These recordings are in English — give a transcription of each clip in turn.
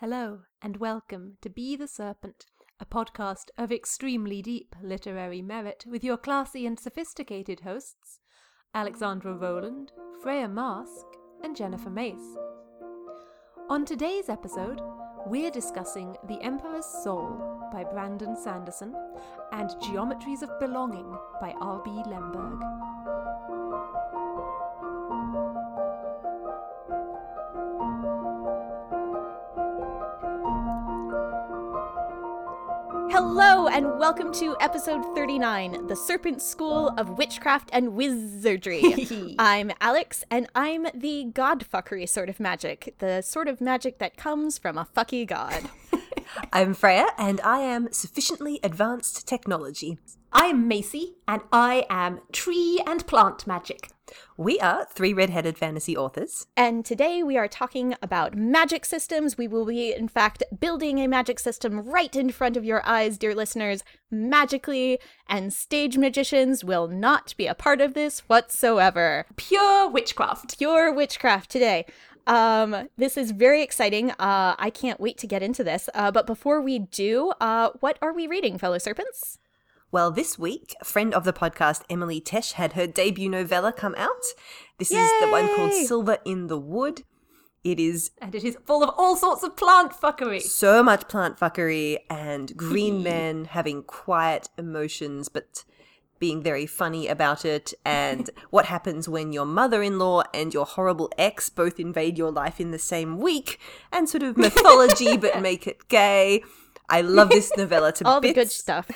Hello, and welcome to Be the Serpent, a podcast of extremely deep literary merit with your classy and sophisticated hosts, Alexandra Rowland, Freya Marske, and Jennifer Mace. On today's episode, we're discussing The Emperor's Soul by Brandon Sanderson and Geometries of Belonging by R.B. Lemberg. And welcome to episode 39 The Serpent School of Witchcraft and Wizardry. I'm Alex, and I'm the godfuckery sort of magic, the sort of magic that comes from a fucky god. I'm Freya, and I am sufficiently advanced technology. I am Macy, and I am tree and plant magic. We are three red-headed fantasy authors. And today we are talking about magic systems. We will be, in fact, building a magic system right in front of your eyes, dear listeners, magically, and stage magicians will not be a part of this whatsoever. Pure witchcraft. Pure witchcraft today. Um, this is very exciting. Uh, I can't wait to get into this. Uh, but before we do, uh, what are we reading, fellow serpents? Well, this week, a friend of the podcast, Emily Tesh, had her debut novella come out. This Yay! is the one called Silver in the Wood. It is And it is full of all sorts of plant fuckery. so much plant fuckery and green men having quiet emotions, but being very funny about it, and what happens when your mother in law and your horrible ex both invade your life in the same week, and sort of mythology but make it gay. I love this novella to All bits. the good stuff.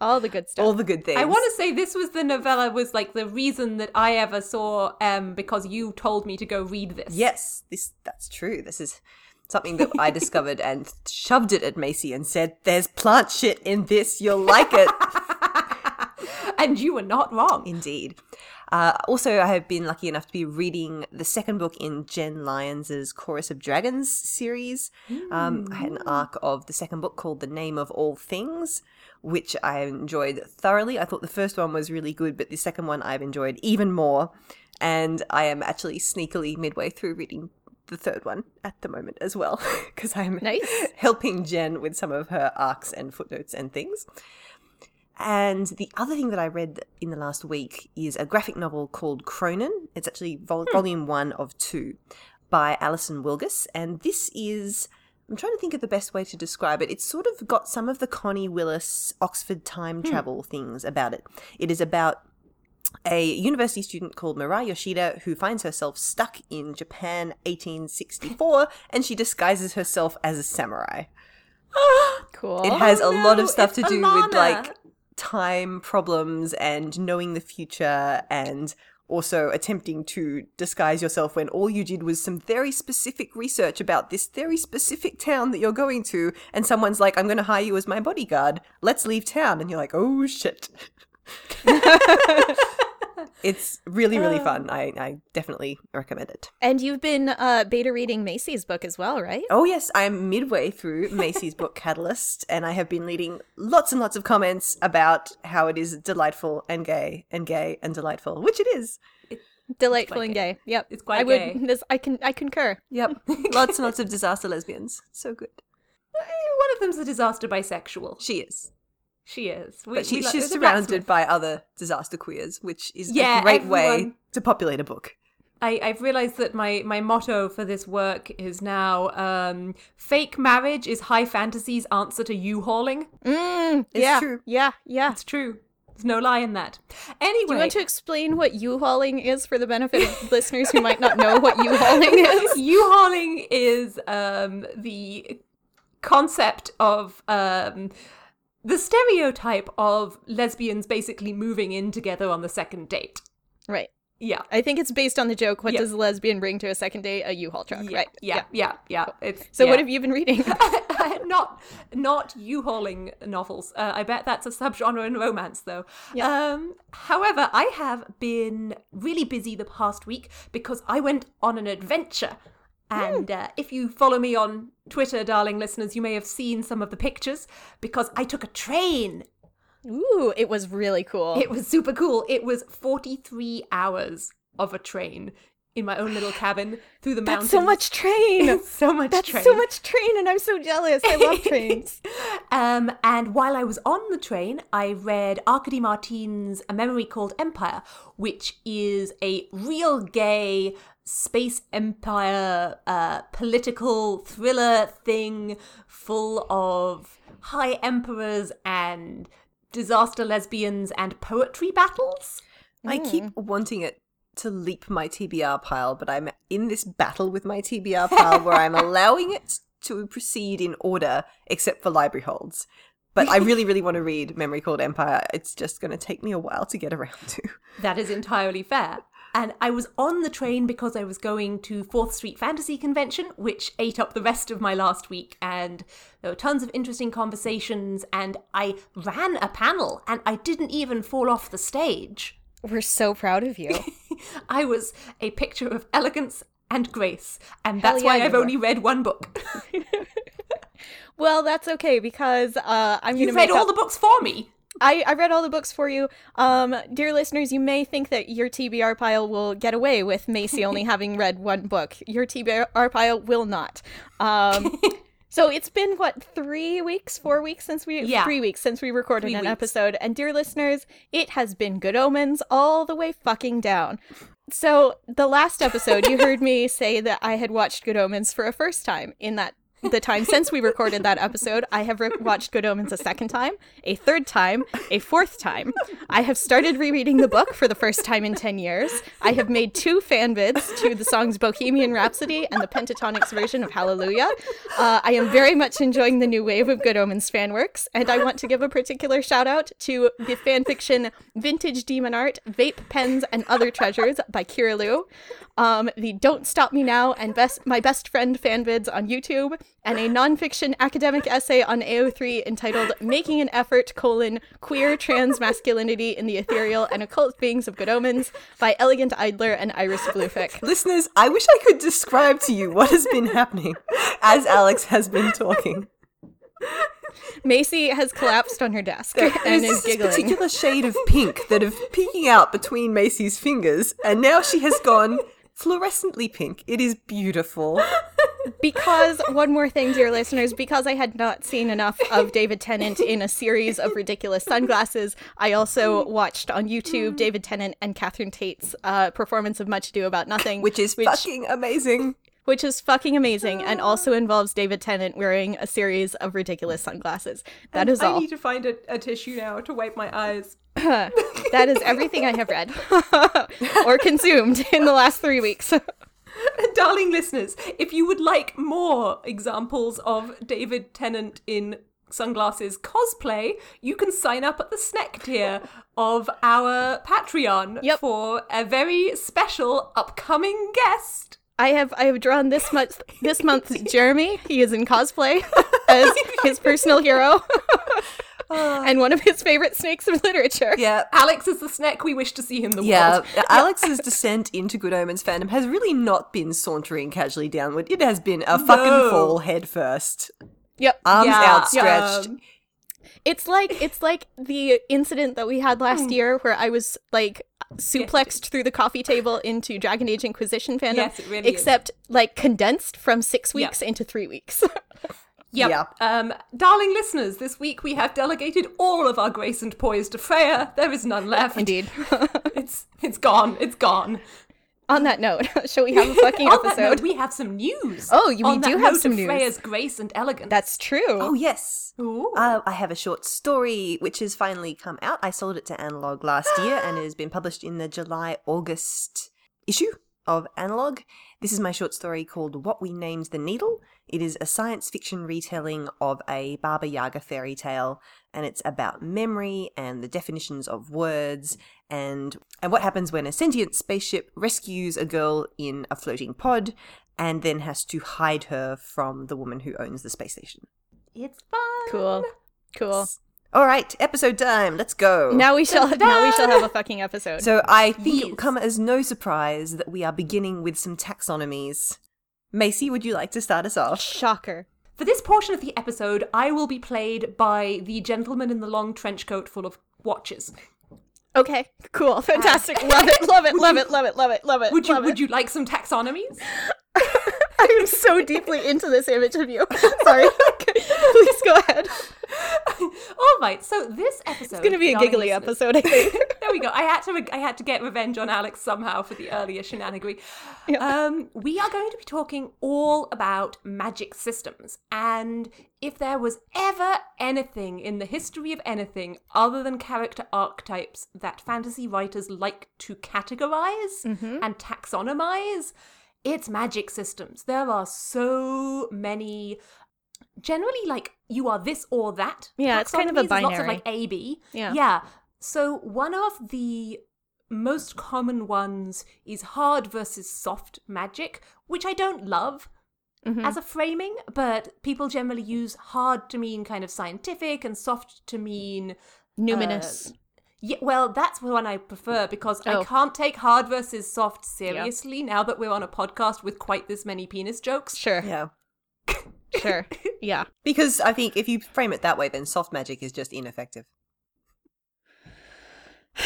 All the good stuff. All the good things. I want to say this was the novella was like the reason that I ever saw um because you told me to go read this. Yes, this that's true. This is something that I discovered and shoved it at Macy and said, "There's plant shit in this. You'll like it." And you were not wrong. Indeed. Uh, also, I have been lucky enough to be reading the second book in Jenn Lyons's Chorus of Dragons series. Um, I had an arc of the second book called The Name of All Things, which I enjoyed thoroughly. I thought the first one was really good, but the second one I've enjoyed even more. And I am actually sneakily midway through reading the third one at the moment as well, because I'm Nice. helping Jen with some of her arcs and footnotes and things. And the other thing that I read in the last week is a graphic novel called Chronin. It's actually vol- hmm. volume one of two by Alison Wilgus. And this is, I'm trying to think of the best way to describe it. It's sort of got some of the Connie Willis Oxford time hmm. travel things about it. It is about a university student called Mirai Yoshida who finds herself stuck in Japan 1864 and she disguises herself as a samurai. cool. It has oh, a lot no, of stuff to do Alana. with like time problems and knowing the future and also attempting to disguise yourself when all you did was some very specific research about this very specific town that you're going to and someone's like I'm going to hire you as my bodyguard. Let's leave town and you're like, "Oh shit." it's really really fun. I I definitely recommend it. and you've been uh, beta reading Macy's book as well, right? Oh yes, I'm midway through Macy's book Catalyst, and I have been reading lots and lots of comments about how it is delightful and gay and gay and delightful, which it is. Delightful and gay. gay. Yep. It's quite I would, gay. This, I can. I concur. Yep, lots and lots of disaster lesbians. So good. Eh, One of them's a disaster bisexual. She is, She is. We- but she, she's surrounded by other disaster queers, which is Yeah, a great way to populate a book. I, I've realized that my, my motto for this work is now um, fake marriage is high fantasy's answer to U-hauling. Mm, It's yeah. true. Yeah. Yeah. It's true. There's no lie in that. Anyway, Do you want to explain what U-hauling is for the benefit of listeners who might not know what U-hauling is? U-hauling is um, the concept of um, the stereotype of lesbians basically moving in together on the second date. Right. Yeah. I think it's based on the joke. What Yeah. does a lesbian bring to a second date? A U-Haul truck. Yeah, Right. yeah, yeah, yeah. It's, So what have you been reading? not not U-hauling novels. Uh, I bet that's a subgenre in romance, though. Um, however, I have been really busy the past week because I went on an adventure. And uh, if you follow me on Twitter, darling listeners, you may have seen some of the pictures because I took a train. Ooh, it was really cool. It was super cool. It was 43 hours of a train. in my own little cabin through the That's mountains. so much train. so much That's train. so much train, and I'm so jealous. I love trains. um, and while I was on the train, I read Arkady Martine's A Memory Called Empire, which is a real gay space empire uh, political thriller thing full of high emperors and disaster lesbians and poetry battles. I keep wanting it to leap my TBR pile, but I'm in this battle with my TBR pile where I'm allowing it to proceed in order, except for library holds. But I really, really want to read Memory Called Empire. It's just going to take me a while to get around to. That is entirely fair. And I was on the train because I was going to 4th Street Fantasy Convention, which ate up the rest of my last week. And there were tons of interesting conversations. And I ran a panel and I didn't even fall off the stage. We're so proud of you. I was a picture of elegance and grace. And that's yeah, why I've only read one book. well, that's okay because uh, I'm going to read all up- the books for me. I, I read all the books for you. Um, dear listeners, you may think that your TBR pile will get away with Macy only having read one book. Your TBR pile will not. Um, so it's been what three weeks, four weeks since we Yeah. three weeks since we recorded Three an weeks. episode. And dear listeners, it has been good omens all the way fucking down. So the last episode, you heard me say that I had watched Good Omens for a first time. In that the time since we recorded that episode, I have re- watched Good Omens a second time, a third time, a fourth time. I have started rereading the book for the first time in 10 years. I have made two fan vids to the songs Bohemian Rhapsody and the Pentatonix version of Hallelujah. Uh, I am very much enjoying the new wave of Good Omens fan works, and I want to give a particular shout out to the fanfiction Vintage Demon Art, Vape Pens, and Other Treasures by Kira Liu, um, the Don't Stop Me Now and best My Best Friend fan vids on YouTube, and a nonfiction academic essay on AO3 entitled Making an Effort, colon, Queer Trans Masculinity in the Ethereal and Occult Beings of Good Omens by Elegant Idler and Iris Bluefic. Listeners, I wish I could describe to you what has been happening as Alex has been talking. Macy has collapsed on her desk and There's is this giggling. particular shade of pink that is peeking out between Macy's fingers, and now she has gone fluorescently pink. It is beautiful. Because one more thing, dear listeners, because I had not seen enough of David Tennant in a series of ridiculous sunglasses, I also watched on YouTube David Tennant and Catherine Tate's uh, performance of Much Ado About Nothing, Which is fucking amazing. Which is fucking amazing, and also involves David Tennant wearing a series of ridiculous sunglasses. That is I all. need to find a, a tissue now to wipe my eyes. that is everything I have read or consumed in the last three weeks. Darling listeners, if you would like more examples of David Tennant in sunglasses cosplay, you can sign up at the snack tier of our Patreon Yep. for a very special upcoming guest. I have I have drawn this month this month's Jeremy. He is in cosplay as his personal hero and one of his favorite snakes of literature. Yeah. Alex is the snack we wish to see in the Yeah, world. Alex's descent into Good Omens fandom has really not been sauntering casually downward. It has been a fucking No. fall head first, Yep. arms Yeah, outstretched. It's like it's like the incident that we had last year where I was like suplexed through the coffee table into Dragon Age Inquisition fandom. Yes, it really is. except like condensed from six Yeah. weeks into three weeks. Yep. Yeah. Um, darling listeners, this week we have delegated all of our grace and poise to Freya. There is none left. Indeed. It's it's gone. It's gone. On that note, shall we have a fucking On that episode? note, we have some news. Oh, we On that do have note some of news. Freya's grace and elegance. That's true. Oh yes. Ooh. Uh, I have a short story which has finally come out. I sold it to Analog last year and it has been published in the July August issue of Analog. This is my short story called What We Named the Needle. It is a science fiction retelling of a Baba Yaga fairy tale, and it's about memory and the definitions of words and and what happens when a sentient spaceship rescues a girl in a floating pod and then has to hide her from the woman who owns the space station. it's fun. Cool. Cool. All right, episode time. Let's go. Now we shall now we shall have a fucking episode. so I think it will come as no surprise that we are beginning with some taxonomies. Macy, would you like to start us off? Shocker. For this portion of the episode, I will be played by the gentleman in the long trench coat full of watches. Okay, cool, fantastic, love it, love it, love it, love it, love it, love it. Would you love would you like some taxonomies? I am so deeply into this image of you. Sorry, please go ahead. All right, so this episode It's gonna be a giggly episode, I think. there we go. I had to I had to get revenge on Alex somehow for the earlier shenanigery. Um, we are going to be talking all about magic systems, and if there was ever anything in the history of anything other than character archetypes that fantasy writers like to categorize and taxonomize, it's magic systems. There are so many. Generally, like you are this or that. Yeah, it's kind of a taxonomies. There's Lots of like A B. Yeah. Yeah. So one of the most common ones is hard versus soft magic, which I don't love Mm-hmm. as a framing, but people generally use hard to mean kind of scientific and soft to mean Numinous. yeah, well, that's the one I prefer because Oh. I can't take hard versus soft seriously now that we're on a podcast with quite this many penis jokes. sure, Yeah. sure, yeah. Because I think if you frame it that way, then soft magic is just ineffective.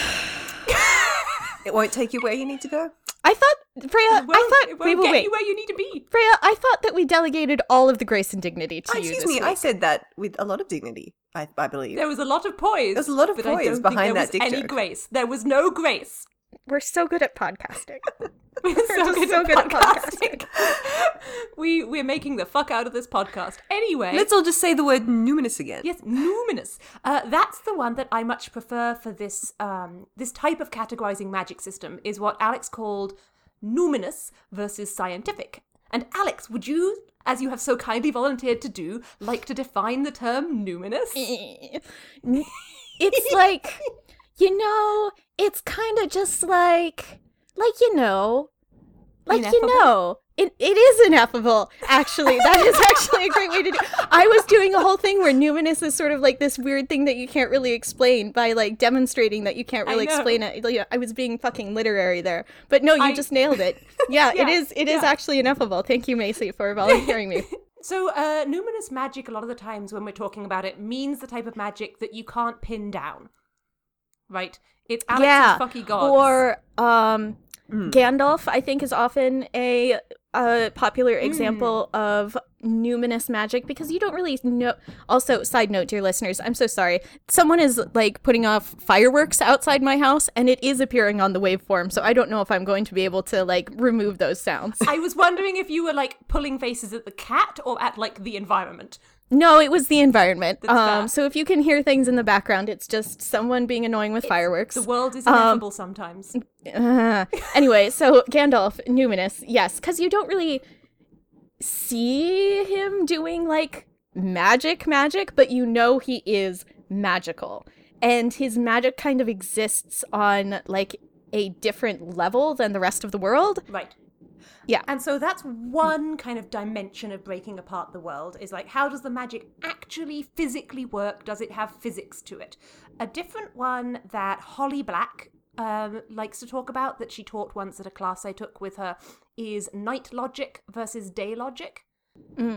it won't take you where you need to go. I thought, Freya, It won't- I thought, it wait, won't wait, get wait. you where you need to be. Freya, I thought that we delegated all of the grace and dignity to Oh, you. excuse this me, I said that with a lot of dignity, I, I believe. There was a lot of poise. There was a lot of poise don't think there that was dick any joke. grace. There was no grace. We're so good at podcasting. We're just so good at podcasting. we we're making the fuck out of this podcast. Anyway, Let's all just say the word numinous again. Yes, numinous. Uh, that's the one that I much prefer for this um, this type of categorizing magic system. Is what Alex called numinous versus scientific. And Alex, would you, as you have so kindly volunteered to do, like to define the term numinous? it's like, you know, it's kind of just like, like you know, like Ineffable? you know. It, it is ineffable, actually. That is actually a great way to do I was doing a whole thing where numinous is sort of like this weird thing that you can't really explain by like demonstrating that you can't really explain it. Like, I was being fucking literary there. But no, you I- just nailed it. Yeah, it Yeah, is it is actually ineffable. Thank you, Macy, for volunteering me. So, uh, numinous magic, a lot of the times when we're talking about it, means the type of magic that you can't pin down. Right? It's Alex's yeah. fucky gods. Or um Mm. Gandalf, I think, is often a, a popular Hmm. example of numinous magic because you don't really know. Also, side note, dear listeners, I'm so sorry. Someone is like putting off fireworks outside my house, and it is appearing on the waveform, so I don't know if I'm going to be able to like remove those sounds. I was wondering if you were like pulling faces at the cat or at like the environment. No, it was the environment. Um, so if you can hear things in the background, it's just someone being annoying with fireworks. The world is Um, sometimes. Uh, anyway, so Gandalf, numinous, yes, because you don't really see him doing like magic, magic, but you know he is magical. And his magic kind of exists on like a different level than the rest of the world. Right. Yeah. And so that's one kind of dimension of breaking apart the world is like, how does the magic actually physically work? Does it have physics to it? A different one that Holly Black um, likes to talk about, that she taught once at a class I took with her, is night logic versus day logic.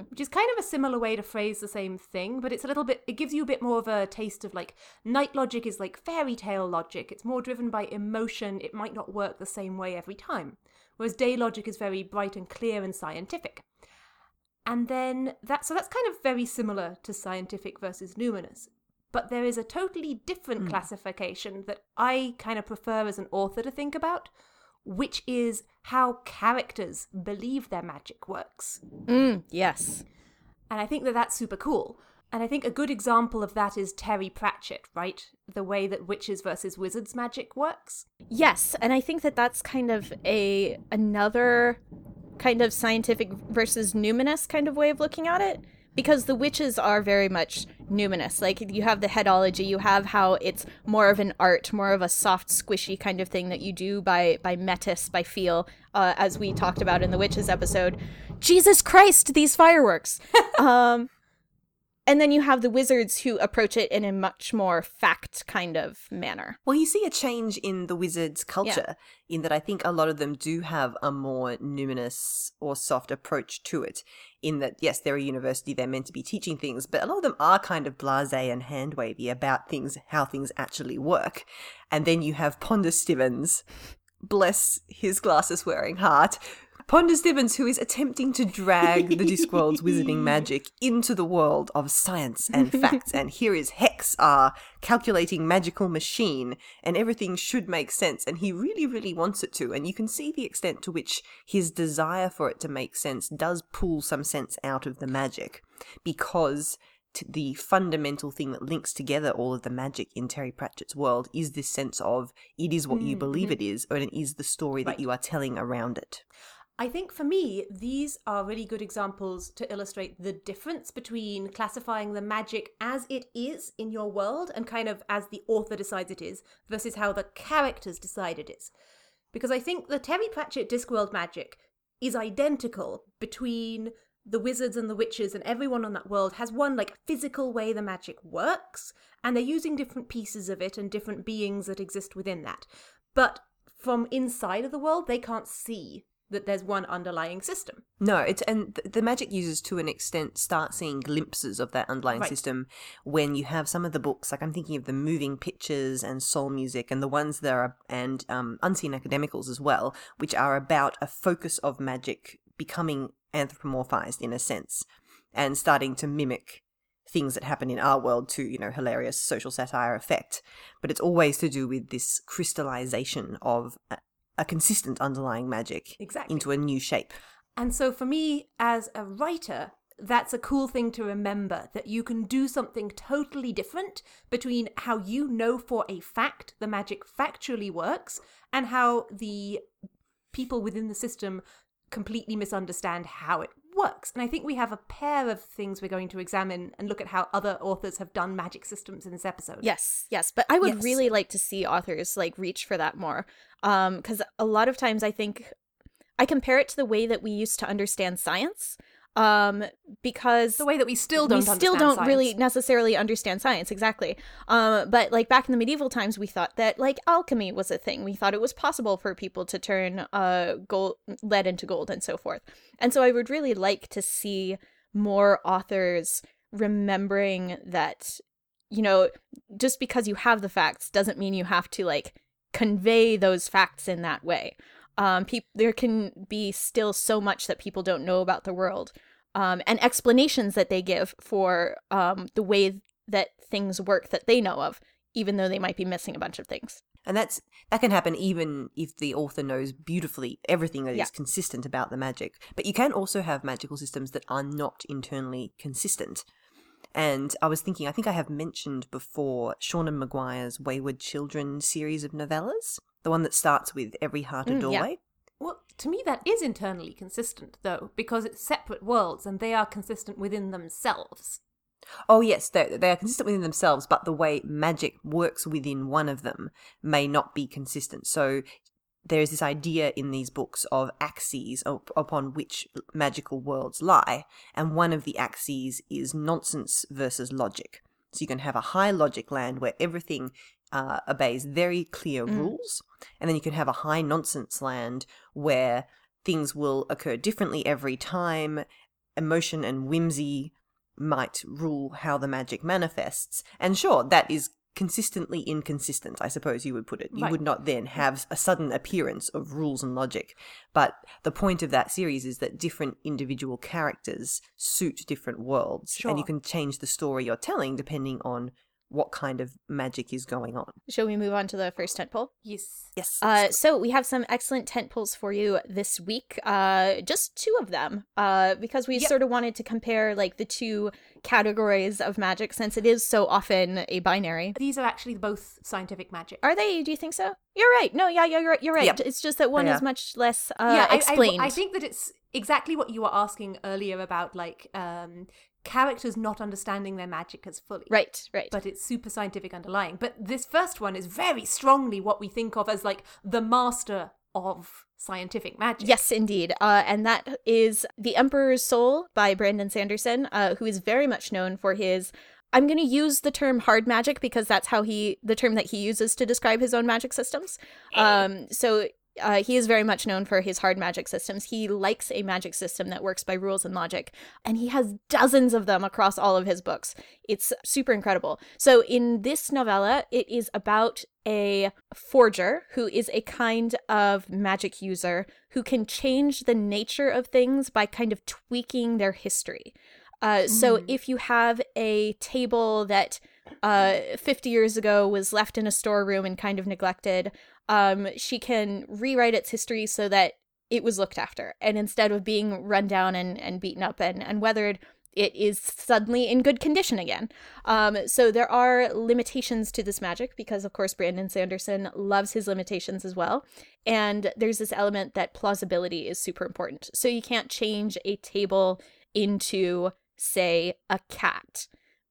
Which is kind of a similar way to phrase the same thing, but it's a little bit, it gives you a bit more of a taste of like, night logic is like fairy tale logic. It's more driven by emotion. It might not work the same way every time. Whereas day logic is very bright and clear and scientific. And then that, so that's kind of very similar to scientific versus numinous. But there is a totally different classification that I kind of prefer as an author to think about, which is how characters believe their magic works. Mm, yes. And I think that that's super cool. And I think a good example of that is Terry Pratchett, right? The way that witches versus wizards magic works. Yes, and I think that that's kind of a another kind of scientific versus numinous kind of way of looking at it because the witches are very much numinous. Like you have the headology, you have how it's more of an art, more of a soft, squishy kind of thing that you do by by metis, by feel, uh, as we talked about in the witches episode. Jesus Christ, these fireworks! um, and then you have the wizards who approach it in a much more fact kind of manner. Well, you see a change in the wizards' culture in that I think a lot of them do have a more numinous or soft approach to it. in that yes, they're a university, they're meant to be teaching things, but a lot of them are kind of blasé and hand wavy about things, how things actually work. And then you have Ponder Stibbons, bless his glasses wearing heart, Ponder Stibbons, who is attempting to drag the Discworld's wizarding magic into the world of science and facts. and here is Hex, our calculating magical machine, and everything should make sense. And he really, really wants it to. And you can see the extent to which his desire for it to make sense does pull some sense out of the magic because the fundamental thing that links together all of the magic in Terry Pratchett's world is this sense of it is what you believe Mm-hmm. it is, and it is the story that you are telling around it. I think for me, these are really good examples to illustrate the difference between classifying the magic as it is in your world and kind of as the author decides it is versus how the characters decide it is. Because I think the Terry Pratchett Discworld magic is identical between the wizards and the witches and everyone on that world has one like physical way the magic works and they're using different pieces of it and different beings that exist within that. But from inside of the world, they can't see that there's one underlying system. No, it's and th- the magic users to an extent start seeing glimpses of that underlying Right. system when you have some of the books. Like I'm thinking of the moving pictures and soul music, and the ones that are and um, unseen academicals as well, which are about a focus of magic becoming anthropomorphized in a sense, and starting to mimic things that happen in our world to you know hilarious social satire effect. But it's always to do with this crystallization of a, consistent underlying magic Exactly. into a new shape. And so for me, as a writer, that's a cool thing to remember that you can do something totally different between how you know for a fact the magic factually works and how the people within the system completely misunderstand how it works. And I think we have a pair of things we're going to examine and look at how other authors have done magic systems in this episode. Yes, yes, but I would Yes. really like to see authors like reach for that more. Um because a lot of times I think I compare it to the way that we used to understand science. Um because The way that we still don't we still don't science. really necessarily understand science exactly. Um but like back in the medieval times we thought that like alchemy was a thing. We thought it was possible for people to turn uh gold lead into gold and so forth. And so i would really like to see more authors remembering that you know just because you have the facts doesn't mean you have to like convey those facts in that way um there can be still so much that people don't know about the world um, and explanations that they give for um, the way that things work that they know of, even though they might be missing a bunch of things. And that's that can happen even if the author knows beautifully everything that is Yeah. consistent about the magic. But you can also have magical systems that are not internally consistent. And I was thinking, I think I have mentioned before Seanan McGuire's Wayward Children series of novellas, the one that starts with Every Heart a Mm, yeah. Doorway. Well, to me, that is internally consistent, though, because it's separate worlds and they are consistent within themselves. Oh yes, they they are consistent within themselves, but the way magic works within one of them may not be consistent. So there is this idea in these books of axes up- upon which magical worlds lie, and one of the axes is nonsense versus logic. So you can have a high logic land where everything uh, obeys very clear Mm. rules, and then you can have a high nonsense land where things will occur differently every time. Emotion and whimsy might rule how the magic manifests. And sure, that is consistently inconsistent, I suppose you would put it. You Right. would not then have a sudden appearance of rules and logic. But the point of that series is that different individual characters suit different worlds. And you can change the story you're telling depending on what kind of magic is going on. Shall we move on to the first tent pole? Yes. Yes. Uh, so we have some excellent tent poles for you this week. Uh, just two of them, uh, because we Yep. sort of wanted to compare like the two categories of magic since it is so often a binary. These are actually both scientific magic. Are they? Do you think so? You're right. No, yeah, yeah, you're right. You're right. Yep. It's just that one Yeah. is much less uh, yeah, I- I- explained. I, think that it's exactly what you were asking earlier about, like, um, characters not understanding their magic as fully. right, right. But it's super scientific underlying. But this first one is very strongly what we think of as, like, the master of scientific magic. Yes, indeed. Uh, and that is The Emperor's Soul by Brandon Sanderson, uh, who is very much known for his. I'm going to use the term hard magic because that's how he, the term that he uses to describe his own magic systems. Um, so uh, he is very much known for his hard magic systems. He likes a magic system that works by rules and logic, and he has dozens of them across all of his books. It's super incredible. So, in this novella, it is about a forger who is a kind of magic user who can change the nature of things by kind of tweaking their history. Uh, so, Mm. if you have a table that uh, 50 years ago was left in a storeroom and kind of neglected, um, she can rewrite its history so that it was looked after. And instead of being run down and, and beaten up and, and weathered, it is suddenly in good condition again. Um, so there are limitations to this magic because, of course, Brandon Sanderson loves his limitations as well. And there's this element that plausibility is super important. So you can't change a table into, say, a cat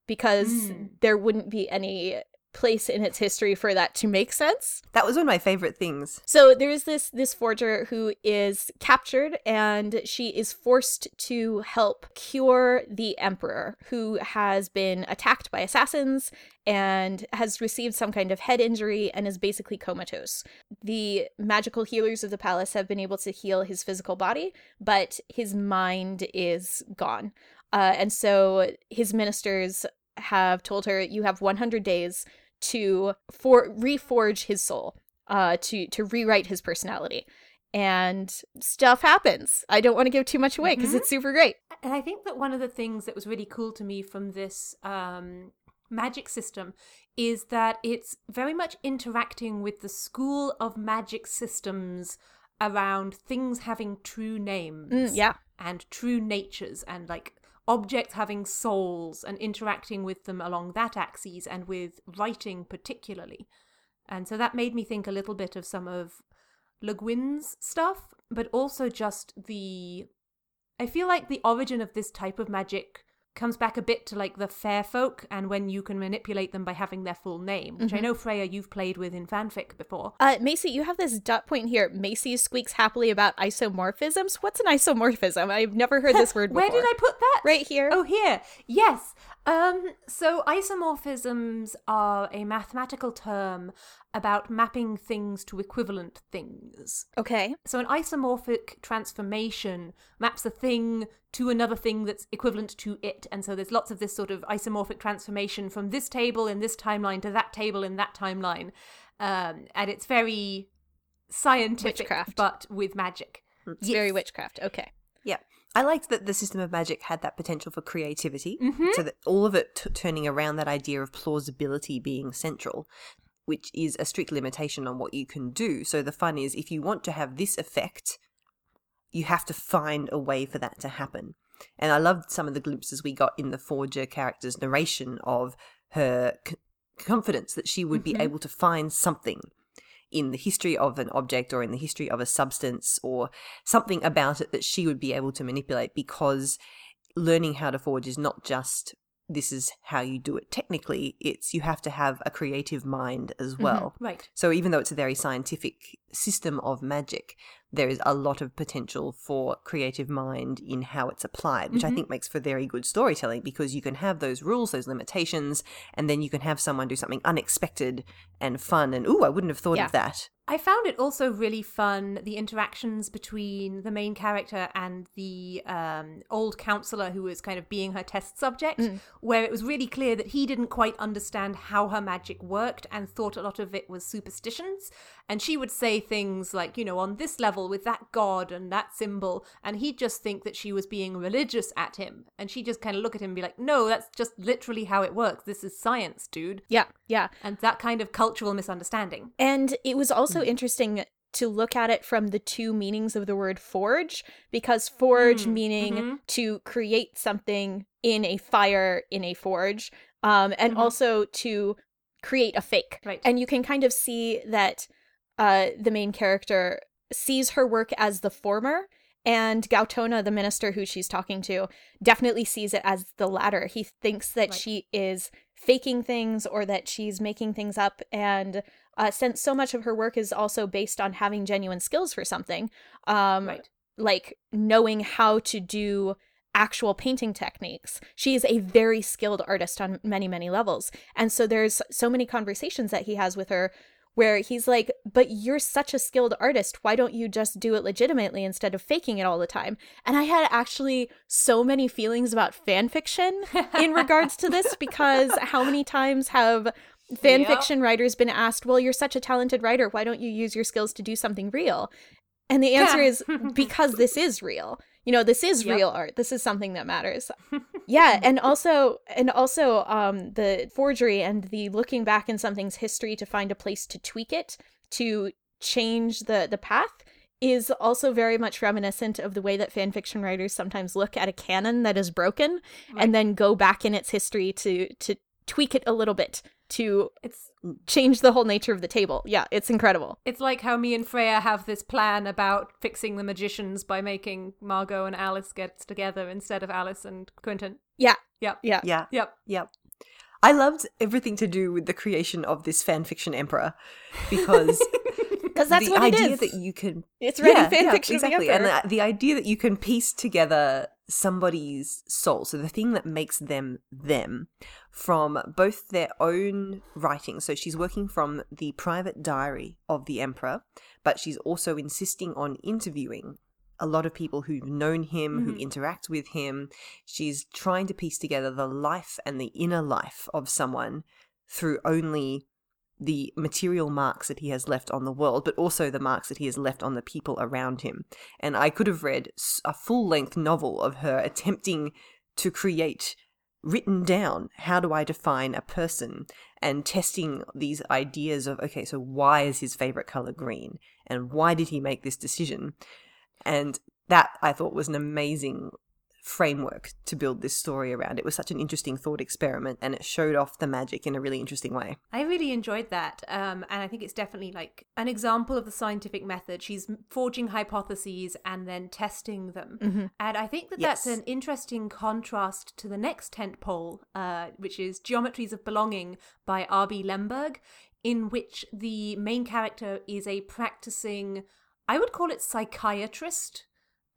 because Mm. there wouldn't be any place in its history for that to make sense. That was one of my favorite things. So there's this this forger who is captured and she is forced to help cure the emperor who has been attacked by assassins and has received some kind of head injury and is basically comatose. The magical healers of the palace have been able to heal his physical body, but his mind is gone. Uh, and so his ministers have told her you have 100 days to for reforge his soul uh to to rewrite his personality. And stuff happens. I don't want to give too much away because Mhm. it's super great. And I think that one of the things that was really cool to me from this um, magic system is that it's very much interacting with the school of magic systems around things having true names Mm, yeah. and true natures and like objects having souls and interacting with them along that axis and with writing particularly. And so that made me think a little bit of some of Le Guin's stuff, but also just the. I feel like the origin of this type of magic comes back a bit to like the fair folk and when you can manipulate them by having their full name, which I Mhm. know Freya you've played with in fanfic before. uh macy you have this dot point here macy squeaks happily about isomorphisms what's an isomorphism i've never heard this word before Where did I put that? right here Oh, here. Yes. Um, so isomorphisms are a mathematical term about mapping things to equivalent things. okay So an isomorphic transformation maps a thing to another thing that's equivalent to it. And so there's lots of this sort of isomorphic transformation from this table in this timeline to that table in that timeline. Um, and it's very scientific, Witchcraft. but with magic. it's very witchcraft okay Yeah. I liked that the system of magic had that potential for creativity. Mhm. So that all of it t- turning around that idea of plausibility being central, which is a strict limitation on what you can do. So the fun is if you want to have this effect, you have to find a way for that to happen. And I loved some of the glimpses we got in the Forger character's narration of her c- confidence that she would Mhm. be able to find something in the history of an object or in the history of a substance or something about it that she would be able to manipulate because learning how to forge is not just this is how you do it. Technically it's you have to have a creative mind as mm-hmm. well. Right. so even though it's a very scientific system of magic there is a lot of potential for creative mind in how it's applied which i Mhm. think makes for very good storytelling because you can have those rules those limitations and then you can have someone do something unexpected and fun and ooh i wouldn't have thought Yeah. of that I found it also really fun the interactions between the main character and the um, old counselor who was kind of being her test subject, Mm. where it was really clear that he didn't quite understand how her magic worked and thought a lot of it was superstitions. And she would say things like, you know, on this level with that god and that symbol, and he'd just think that she was being religious at him. And she'd just kind of look at him and be like, no, that's just literally how it works. This is science, dude. yeah yeah And that kind of cultural misunderstanding. And it was also interesting to look at it from the two meanings of the word forge, because forge Mm, meaning mhm. to create something in a fire in a forge, um, and Mhm. also to create a fake. Right. And you can kind of see that uh, the main character sees her work as the former. And Gaotona, the minister who she's talking to, definitely sees it as the latter. He thinks that Right. she is faking things or that she's making things up. And uh, since so much of her work is also based on having genuine skills for something, um, Right. like knowing how to do actual painting techniques. She is a very skilled artist on many, many levels. And so there's so many conversations that he has with her where he's like, But you're such a skilled artist. Why don't you just do it legitimately instead of faking it all the time? And I had actually so many feelings about fan fiction in regards to this because how many times have fan Yep. fiction writers been asked, Well, you're such a talented writer. Why don't you use your skills to do something real? And the answer is because this is real. You know, this is Yep. real art. This is something that matters. yeah, and also and also um the forgery and the looking back in something's history to find a place to tweak it, to change the the path is also very much reminiscent of the way that fan fiction writers sometimes look at a canon that is broken Right. and then go back in its history to to tweak it a little bit to It's change the whole nature of the table. Yeah, it's incredible. it's like how me and Freya have this plan about fixing the magicians by making Margot and Alice get together instead of Alice and Quentin. Yeah. Yep. Yeah. Yeah. Yep. Yep. I loved everything to do with the creation of this fan fiction emperor because Because that's the what it idea is. that you can It's writing Yeah, fan yeah, fiction exactly and the, the idea that you can piece together somebody's soul so the thing that makes them them from both their own writing so she's working from the private diary of the emperor but she's also insisting on interviewing a lot of people who've known him who Mhm. interact with him she's trying to piece together the life and the inner life of someone through only the material marks that he has left on the world, but also the marks that he has left on the people around him. And I could have read a full length novel of her attempting to create, written down, how do I define a person, and testing these ideas of, okay, so why is his favorite color green? And why did he make this decision? And that I thought was an amazing framework to build this story around. It was such an interesting thought experiment and it showed off the magic in a really interesting way. I really enjoyed that. Um, and I think it's definitely like an example of the scientific method. She's forging hypotheses and then testing them. Mhm. And I think that that's an interesting contrast to the next tent pole, uh, which is Geometries of Belonging by R.B. Lemberg, in which the main character is a practicing, I would call it psychiatrist,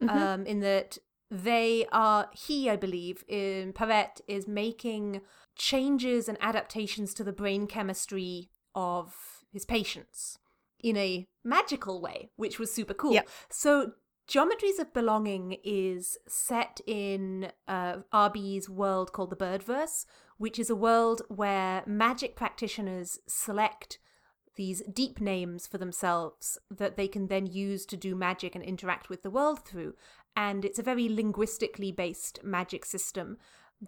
Mhm. um, in that they are, he, I believe, in Parét, is making changes and adaptations to the brain chemistry of his patients in a magical way, which was super cool. Yep. So, Geometries of Belonging is set in uh, RB's world called the Birdverse, which is a world where magic practitioners select these deep names for themselves that they can then use to do magic and interact with the world through. And it's a very linguistically based magic system.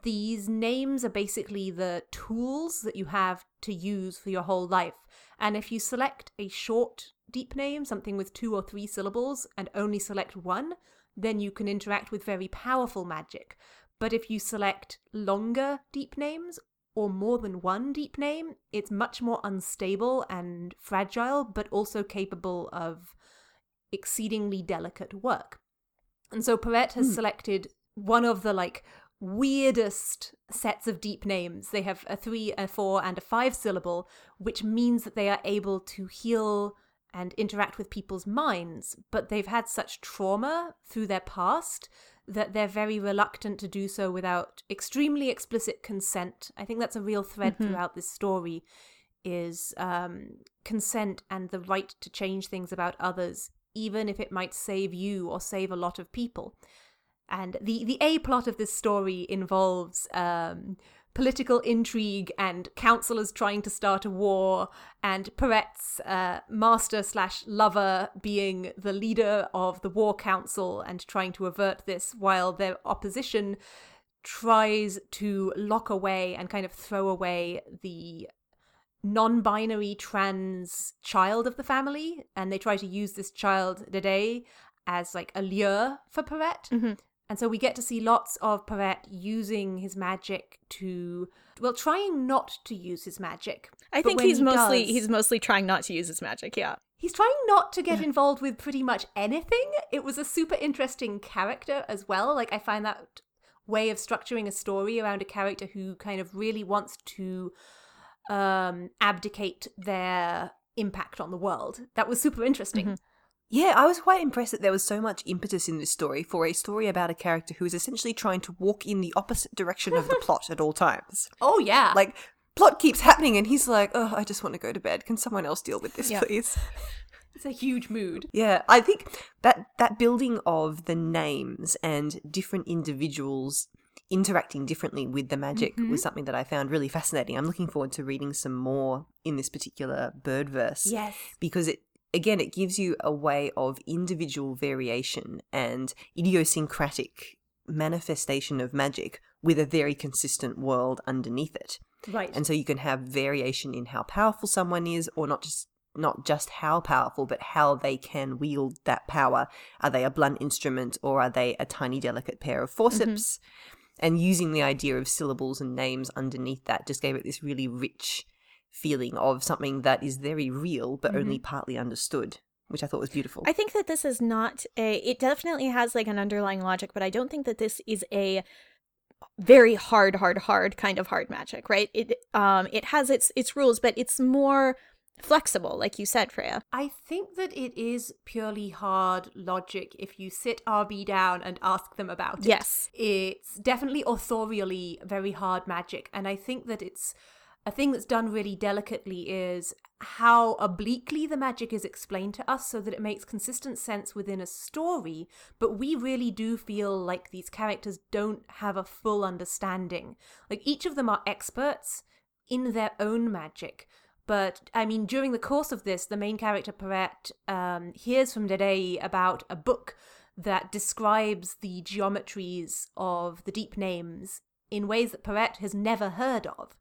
These names are basically the tools that you have to use for your whole life. And if you select a short deep name, something with two or three syllables, and only select one, then you can interact with very powerful magic. But if you select longer deep names or more than one deep name, it's much more unstable and fragile, but also capable of exceedingly delicate work. And so Parét has selected one of the like weirdest sets of deep names. They have a three, a four, and a five syllable, which means that they are able to heal and interact with people's minds, but they've had such trauma through their past that they're very reluctant to do so without extremely explicit consent. I think that's a real thread Mhm. throughout this story is um, consent and the right to change things about others, even if it might save you or save a lot of people. And the the A plot of this story involves um, political intrigue and counselors trying to start a war, and Parét's uh, master slash lover being the leader of the war council and trying to avert this, while their opposition tries to lock away and kind of throw away the non-binary trans child of the family and they try to use this child Dede as like a lure for Parét. Mhm. And so we get to see lots of Parét using his magic to well trying not to use his magic. I think he's he mostly does- he's mostly trying not to use his magic. Yeah. He's trying not to get involved with pretty much anything. It was a super interesting character as well. Like I find that way of structuring a story around a character who kind of really wants to um abdicate their impact on the world. That was super interesting. Yeah, I was quite impressed that there was so much impetus in this story for a story about a character who is essentially trying to walk in the opposite direction of the plot at all times. Oh yeah. Like plot keeps happening, and he's like, "Oh, I just want to go to bed. Can someone else deal with this, Yeah. please?" It's a huge mood. Yeah, I think that that building of the names and different individuals interacting differently with the magic Mhm. was something that I found really fascinating. I'm looking forward to reading some more in this particular bird verse Yes. because it again it gives you a way of individual variation and idiosyncratic manifestation of magic with a very consistent world underneath it Right. and so you can have variation in how powerful someone is or not just not just how powerful but how they can wield that power are they a blunt instrument or are they a tiny delicate pair of forceps and using the idea of syllables and names underneath that just gave it this really rich feeling of something that is very real but only partly understood which i thought was beautiful I think that this is not a. It definitely has like an underlying logic, but I don't think that this is a very hard, hard, hard kind of hard magic, right? It um it has its its rules, but it's more flexible, like you said, Freya. I think that it is purely hard logic if you sit RB down and ask them about it. Yes. It's definitely authorially very hard magic. And I think that it's a thing that's done really delicately is how obliquely the magic is explained to us so that it makes consistent sense within a story, but we really do feel like these characters don't have a full understanding. Like each of them are experts in their own magic. But I mean, during the course of this, the main character Parét um, hears from Dede about a book that describes the geometries of the deep names in ways that Parét has never heard of,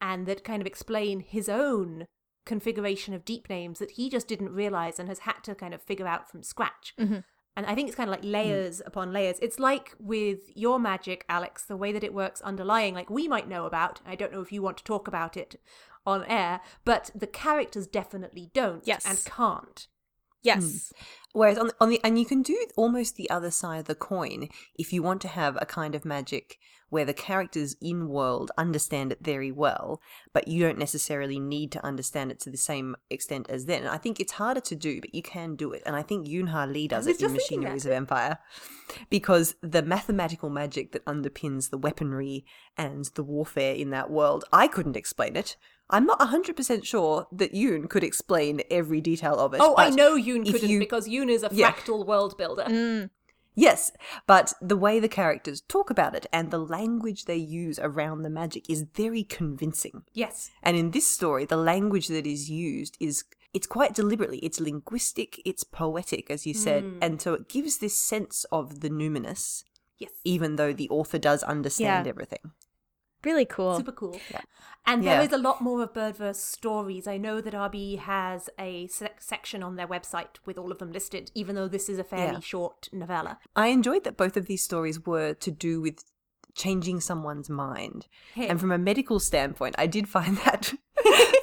and that kind of explain his own configuration of deep names that he just didn't realize and has had to kind of figure out from scratch. Mhm. And I think it's kind of like layers upon layers. It's like with your magic, Alex, the way that it works underlying, like we might know about. I don't know if you want to talk about it on air, but the characters definitely don't Yes. and can't. Yes. Hmm. Whereas on the, on the and you can do almost the other side of the coin if you want to have a kind of magic where the characters in world understand it very well, but you don't necessarily need to understand it to the same extent as them. And I think it's harder to do, but you can do it. And I think Yoon Ha Lee does it in Machineries of Empire because the mathematical magic that underpins the weaponry and the warfare in that world, I couldn't explain it. I'm not 100% sure that Yoon could explain every detail of it. Oh, I know Yoon couldn't you- because Yoon is a Yeah. fractal world builder. Mm. Yes, but the way the characters talk about it and the language they use around the magic is very convincing. Yes. And in this story, the language that is used is it's quite deliberately it's linguistic, it's poetic as you said, Mm. and so it gives this sense of the numinous Yes. even though the author does understand Yeah. everything. Really cool. Super cool. And there Yeah. is a lot more of Birdverse stories. I know that RB has a sec- section on their website with all of them listed, even though this is a fairly Yeah. short novella. I enjoyed that both of these stories were to do with changing someone's mind. Hey. And from a medical standpoint, I did find that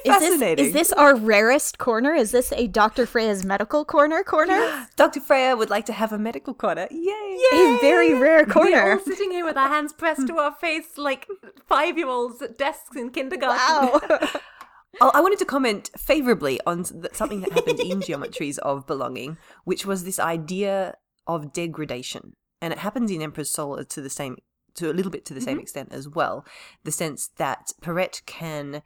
Is this, is this our rarest corner? Is this a Dr. Freya's medical corner corner? Dr. Freya would like to have a medical corner. Yay! Yay! a very rare corner. We're all sitting here with our hands pressed to our face like five year olds at desks in kindergarten. Wow. Oh, I wanted to comment favorably on something that happened in Geometries of Belonging, which was this idea of degradation. And it happens in Emperor's Soul to the same, to a little bit to the same mm-hmm. extent as well. The sense that Parét can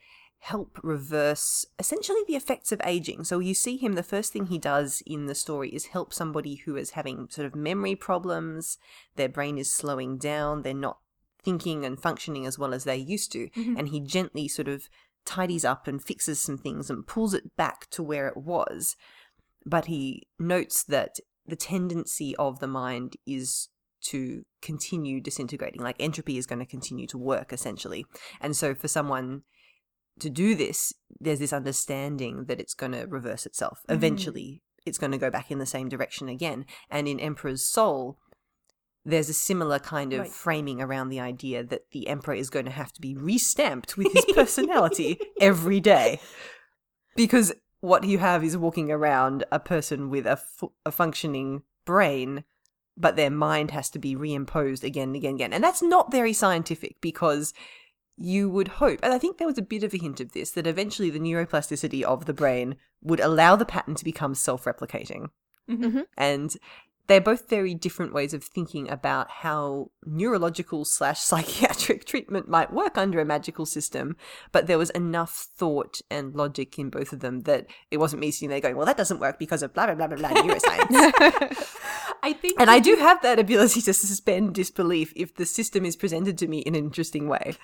help reverse essentially the effects of aging. So you see him, the first thing he does in the story is help somebody who is having sort of memory problems, their brain is slowing down, they're not thinking and functioning as well as they used to. Mm-hmm. And he gently sort of tidies up and fixes some things and pulls it back to where it was. But he notes that the tendency of the mind is to continue disintegrating, like entropy is going to continue to work essentially. And so for someone to do this, there's this understanding that it's going to reverse itself. Mm. Eventually, it's going to go back in the same direction again. And in Emperor's Soul, there's a similar kind of Right. framing around the idea that the emperor is going to have to be restamped with his personality every day because what you have is walking around a person with a, fu- a functioning brain but their mind has to be reimposed again and again and again and that's not very scientific because you would hope and i think there was a bit of a hint of this that eventually the neuroplasticity of the brain would allow the pattern to become self-replicating Mhm. and they're both very different ways of thinking about how neurological slash psychiatric treatment might work under a magical system. But there was enough thought and logic in both of them that it wasn't me sitting there going, well, that doesn't work because of blah, blah, blah, blah, blah, neuroscience. I think and I do have that ability to suspend disbelief if the system is presented to me in an interesting way.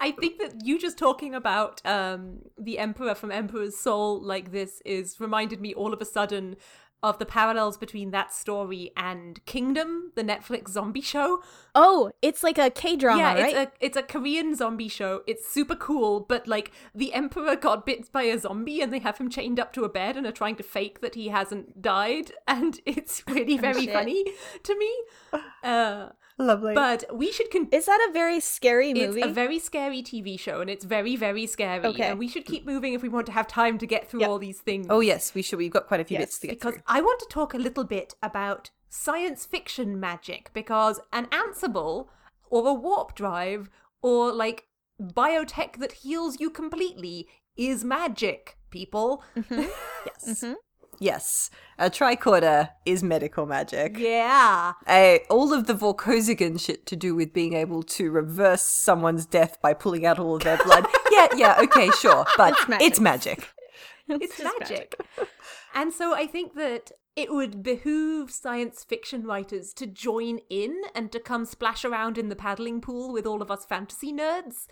I think that you just talking about um, the Emperor from Emperor's Soul like this is reminded me all of a sudden of the parallels between that story and Kingdom, the Netflix zombie show. Oh, it's like a K drama, yeah, right? it's a it's a Korean zombie show. It's super cool, but like the Emperor got bit by a zombie and they have him chained up to a bed and are trying to fake that he hasn't died, and it's really very shit. funny to me. Uh, Lovely. but we should con- Is that a very scary movie? it's a very scary TV show, and it's very, very scary. Okay. And we should keep moving if we want to have time to get through Yep. all these things. oh, yes, we should. We've got quite a few Yes, bits to get because through. I want to talk a little bit about science fiction magic. Because an Ansible or a warp drive or like biotech that heals you completely is magic. People. Mm-hmm. Yes. Mm-hmm. Yes. A tricorder is medical magic. Yeah. A, all of the Vorkosigan shit to do with being able to reverse someone's death by pulling out all of their blood. yeah, yeah, okay, sure. But it's magic. it's just magic. and so I think that it would behoove science fiction writers to join in and to come splash around in the paddling pool with all of us fantasy nerds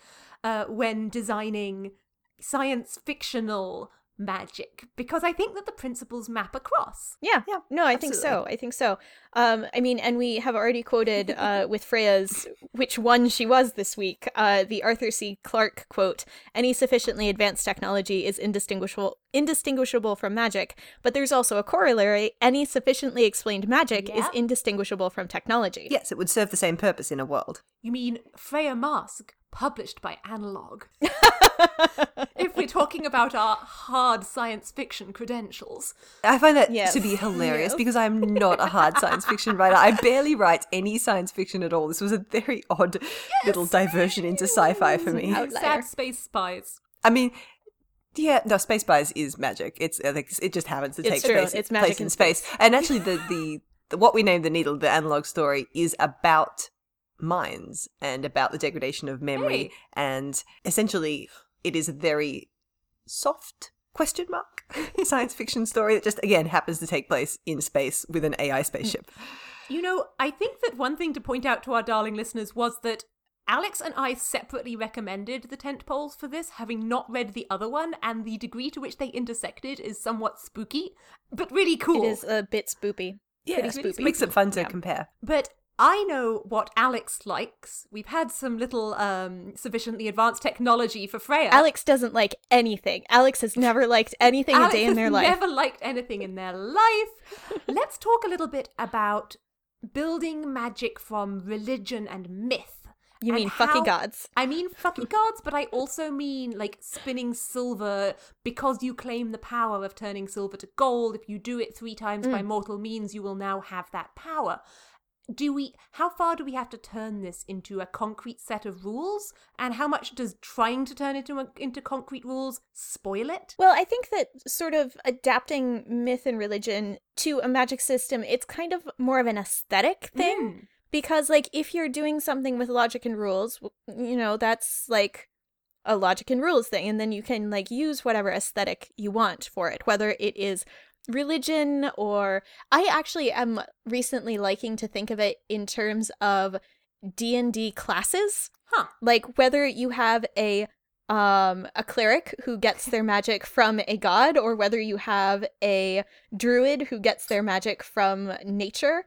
uh, when designing science fictional magic because I think that the principles map across. Yeah. Yeah, No, I think so. I think so. Um, I mean, and we have already quoted uh, with Freya's which one she was this week. Uh, the Arthur C. Clarke quote: "Any sufficiently advanced technology is indistinguishable indistinguishable from magic." But there's also a corollary: any sufficiently explained magic is indistinguishable from technology. Yes, it would serve the same purpose in a world. You mean Freya Marske, published by Analog? if we're talking about our hard science fiction credentials. I find that Yes. to be hilarious Yes. because I'm not a hard science fiction writer. I barely write any science fiction at all. This was a very odd little diversion into sci-fi for me. Sad space spies. I mean, yeah, no, Space Spies is magic. It's uh, like, it just happens to It's take true. place, It's magic place in in space. And actually, the, the the what we named the needle, the analog story, is about minds and about the degradation of memory, Hey. and essentially, it is a very soft question mark science fiction story that just again happens to take place in space with an AI spaceship. You know, I think that one thing to point out to our darling listeners was that Alex and I separately recommended the tent poles for this, having not read the other one, and the degree to which they intersected is somewhat spooky, but really cool. It is a bit spoopy. Yeah, Pretty it spoopy. makes it fun to Yeah. compare. But I know what Alex likes. We've had some little um sufficiently advanced technology for Freya. Alex doesn't like anything. Alex has never liked anything a day in their life. never liked anything in their life. Let's talk a little bit about building magic from religion and myth. You mean fucking gods? I mean fucking gods, but I also mean like spinning silver because you claim the power of turning silver to gold. If you do it three times by mortal means, you will now have that power. Do we how far do we have to turn this into a concrete set of rules? And how much does trying to turn it into, into concrete rules spoil it? Well, I think that sort of adapting myth and religion to a magic system, it's kind of more of an aesthetic thing. Mm. Because, like, if you're doing something with logic and rules, you know, that's like a logic and rules thing. And then you can, like, use whatever aesthetic you want for it, whether it is religion or. I actually am recently liking to think of it in terms of D&D classes. Huh. like whether you have a um a cleric who gets their magic from a god or whether you have a druid who gets their magic from nature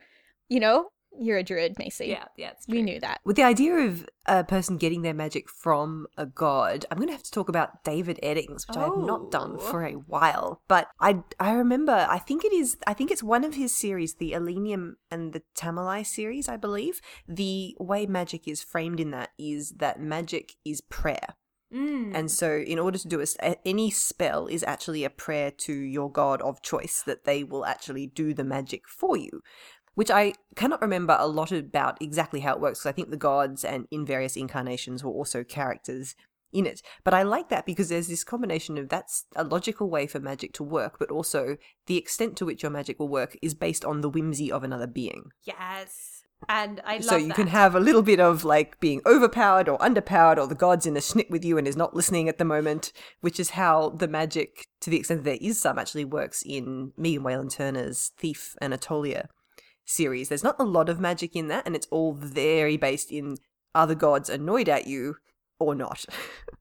you know you're a druid macy Yeah, yeah, it's we knew that With the idea of a person getting their magic from a god, I'm going to have to talk about David Eddings, which I have not done Oh. for a while. But I I remember, I think it is, I think it's one of his series, the Elenium and the Tamuli series, I believe. The way magic is framed in that is that magic is prayer. Mm. And so, in order to do a s a any spell is actually a prayer to your god of choice that they will actually do the magic for you. Which I cannot remember a lot about exactly how it works because I think the gods and in various incarnations were also characters in it. But I like that because there's this combination of that's a logical way for magic to work, but also the extent to which your magic will work is based on the whimsy of another being. Yes. And I love so you that. can have a little bit of like being overpowered or underpowered, or the god's in a snit with you and is not listening at the moment, which is how the magic, to the extent that there is some, actually works in Megan Whalen Turner's Thief and Attolia series. There's not a lot of magic in that, and it's all very based in are the gods annoyed at you or not.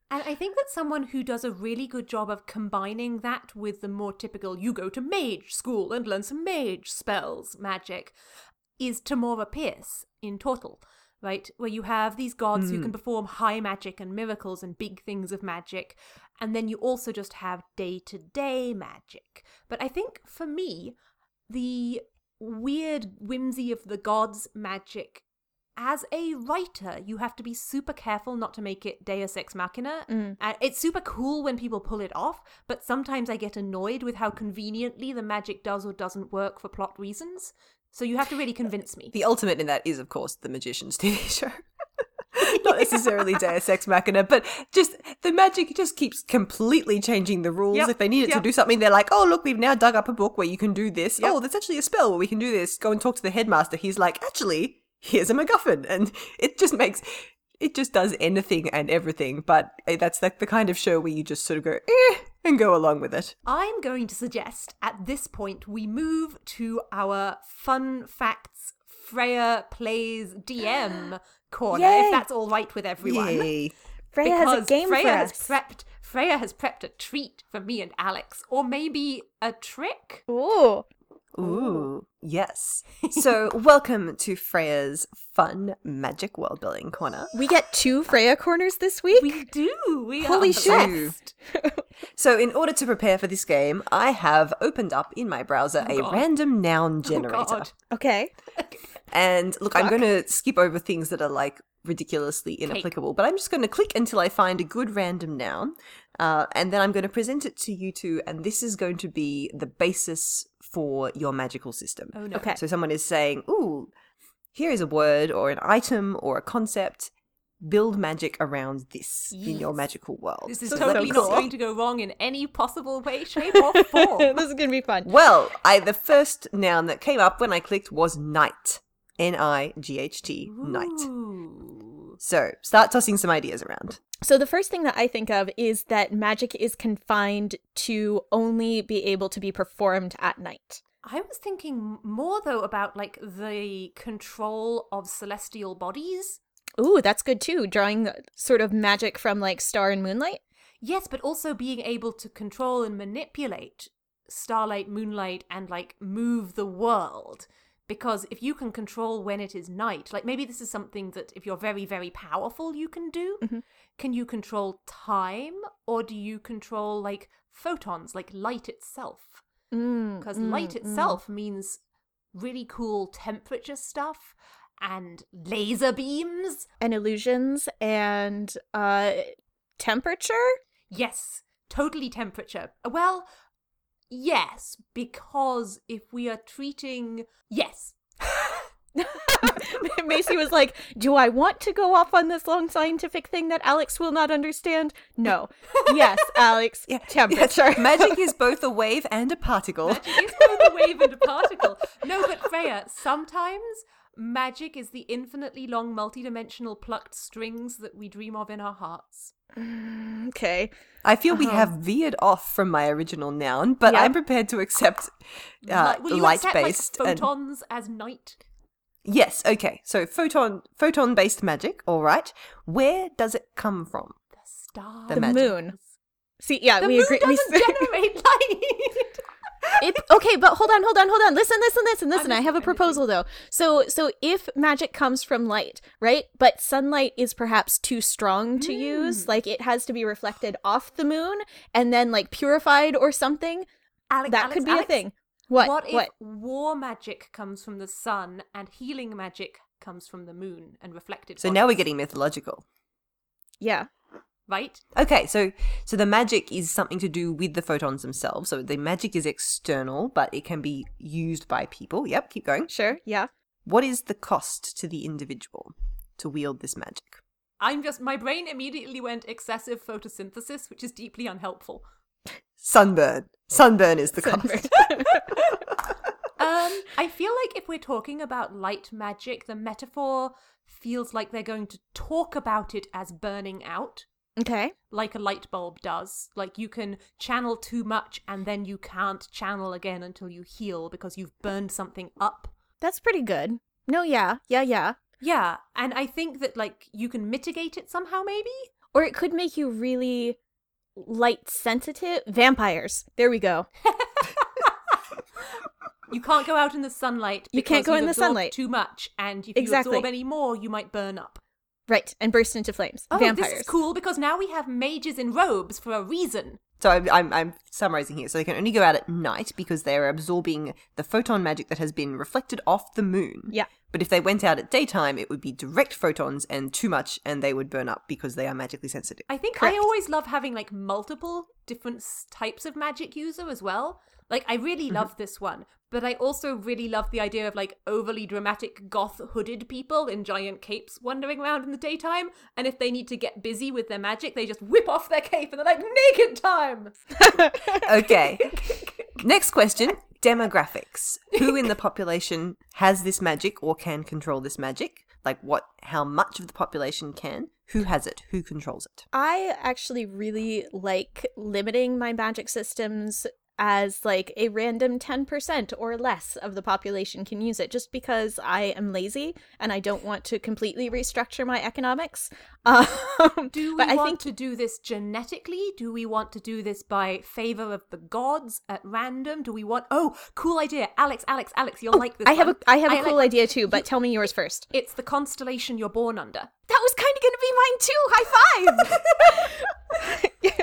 And I think that someone who does a really good job of combining that with the more typical you go to mage school and learn some mage spells magic is Tamora Pierce in Tortall, right? Where you have these gods who can hmm. perform high magic and miracles and big things of magic, and then you also just have day to day magic. But I think for me, the weird whimsy of the gods magic as a writer, you have to be super careful not to make it Deus Ex Machina. Mm. And it's super cool when people pull it off, but sometimes I get annoyed with how conveniently the magic does or doesn't work for plot reasons. So you have to really convince me. The ultimate in that is, of course, the Magician's TV show. Not necessarily Deus Ex Machina, but just the magic just keeps completely changing the rules. Yep, If they need it yep. to do something, they're like, "Oh, look, we've now dug up a book where you can do this. Yep. Oh, there's actually a spell where we can do this. Go and talk to the headmaster." He's like, "Actually, here's a MacGuffin," and it just makes it just does anything and everything. But eh, that's like the kind of show where you just sort of go eh, and go along with it. I'm going to suggest at this point we move to our fun facts Freya plays DM corner, Yay. if that's all right with everyone. Yay. Freya has a because game Freya for has us. prepped Freya has prepped a treat for me and Alex, or maybe a trick. Ooh. Ooh, yes. So, welcome to Freya's fun magic world building corner. We get two Freya corners this week. We do. We Holy are shit. blessed. So, in order to prepare for this game, I have opened up in my browser oh a God. random noun Oh, generator. God. okay. And look, I'm going to skip over things that are like ridiculously inapplicable, but I'm just going to click until I find a good random noun. Uh, and then I'm going to present it to you two, and this is going to be the basis for your magical system. Oh no. Okay. So someone is saying, "Ooh, here is a word or an item or a concept. Build magic around this in your magical world." This is So totally not going to go wrong in any possible way, shape, or form. this is gonna be fun. Well, I the first noun that came up when I clicked was night. N I G H T. Night. So start tossing some ideas around. So the first thing that I think of is that magic is confined to only be able to be performed at night. I was thinking more though about like the control of celestial bodies. Ooh, that's good too. Drawing sort of magic from like star and moonlight. Yes, but also being able to control and manipulate starlight, moonlight, and like move the world. Because if you can control when it is night, like maybe this is something that if you're very, very powerful, you can do. Can you control time or do you control like photons, like light itself? Mm, Because mm, light mm. itself means really cool temperature stuff and laser beams. and illusions and uh temperature. Yes, totally temperature. Well, yes, because if we are treating. Yes. Macy was like, "Do I want to go off on this long scientific thing that Alex will not understand?" No. yes, Alex. Yeah, Temperature. yes, magic is both a wave and a particle. Magic is both a wave and a particle. No, but Freya, sometimes magic is the infinitely long multidimensional plucked strings that we dream of in our hearts. okay. I feel we have veered off from my original noun, but Yeah. I'm prepared to accept uh, Will you light accept based. like, photons as night? yes, okay. So photon photon based magic. All right. Where does it come from? The star. The The moon. See, yeah, The we moon agree. We doesn't s- generate light. It, okay, but hold on, hold on, hold on. Listen, listen, listen, listen. I have a I'm listening. proposal though. So, so if magic comes from light, right? But sunlight is perhaps too strong to hmm. use. Like it has to be reflected off the moon and then like purified or something. Alex, that Alex, could be Alex, a thing. What? What if what? war magic comes from the sun and healing magic comes from the moon and reflected? So now we're getting mythological. Yeah. Right. Okay, so so the magic is something to do with the photons themselves. So the magic is external, but it can be used by people. Yep, keep going. Sure. Yeah. What is the cost to the individual to wield this magic? I'm just my brain immediately went excessive photosynthesis, which is deeply unhelpful. Sunburn. Sunburn is the cost. Um, I feel like if we're talking about light magic, the metaphor feels like they're going to talk about it as burning out, okay. like a light bulb does. Like you can channel too much and then you can't channel again until you heal because you've burned something up. That's pretty good. No, yeah. Yeah, yeah. Yeah, and I think that like you can mitigate it somehow maybe. Or it could make you really light sensitive. Vampires. There we go. You can't go out in the sunlight. You can't go in the sunlight. too much, and if Exactly. you absorb any more, you might burn up. Right. And burst into flames. Oh, Vampires. this is cool because now we have mages in robes for a reason. So I'm, I'm, I'm summarizing here. So they can only go out at night because they're absorbing the photon magic that has been reflected off the moon. Yeah. But if they went out at daytime, it would be direct photons and too much, and they would burn up because they are magically sensitive. I think Correct. I always love having like multiple different types of magic user as well. Like I really Mm-hmm. love this one, but I also really love the idea of like overly dramatic goth hooded people in giant capes wandering around in the daytime, and if they need to get busy with their magic, they just whip off their cape and they're like naked time. Okay. Next question demographics. Who in the population has this magic or can control this magic? Like what, how much of the population can? Who has it? Who controls it? I actually really like limiting my magic systems as like a random 10% or less of the population can use it just because I am lazy and I don't want to completely restructure my economics. Um, Do we I want think to do this genetically? Do we want to do this by favor of the gods at random? Do we want? Oh, cool idea, Alex, Alex, Alex, you'll like this. Oh, I have a. I have a like- cool idea too, but tell me yours first. It's the constellation you're born under. That was kind mine too. High five!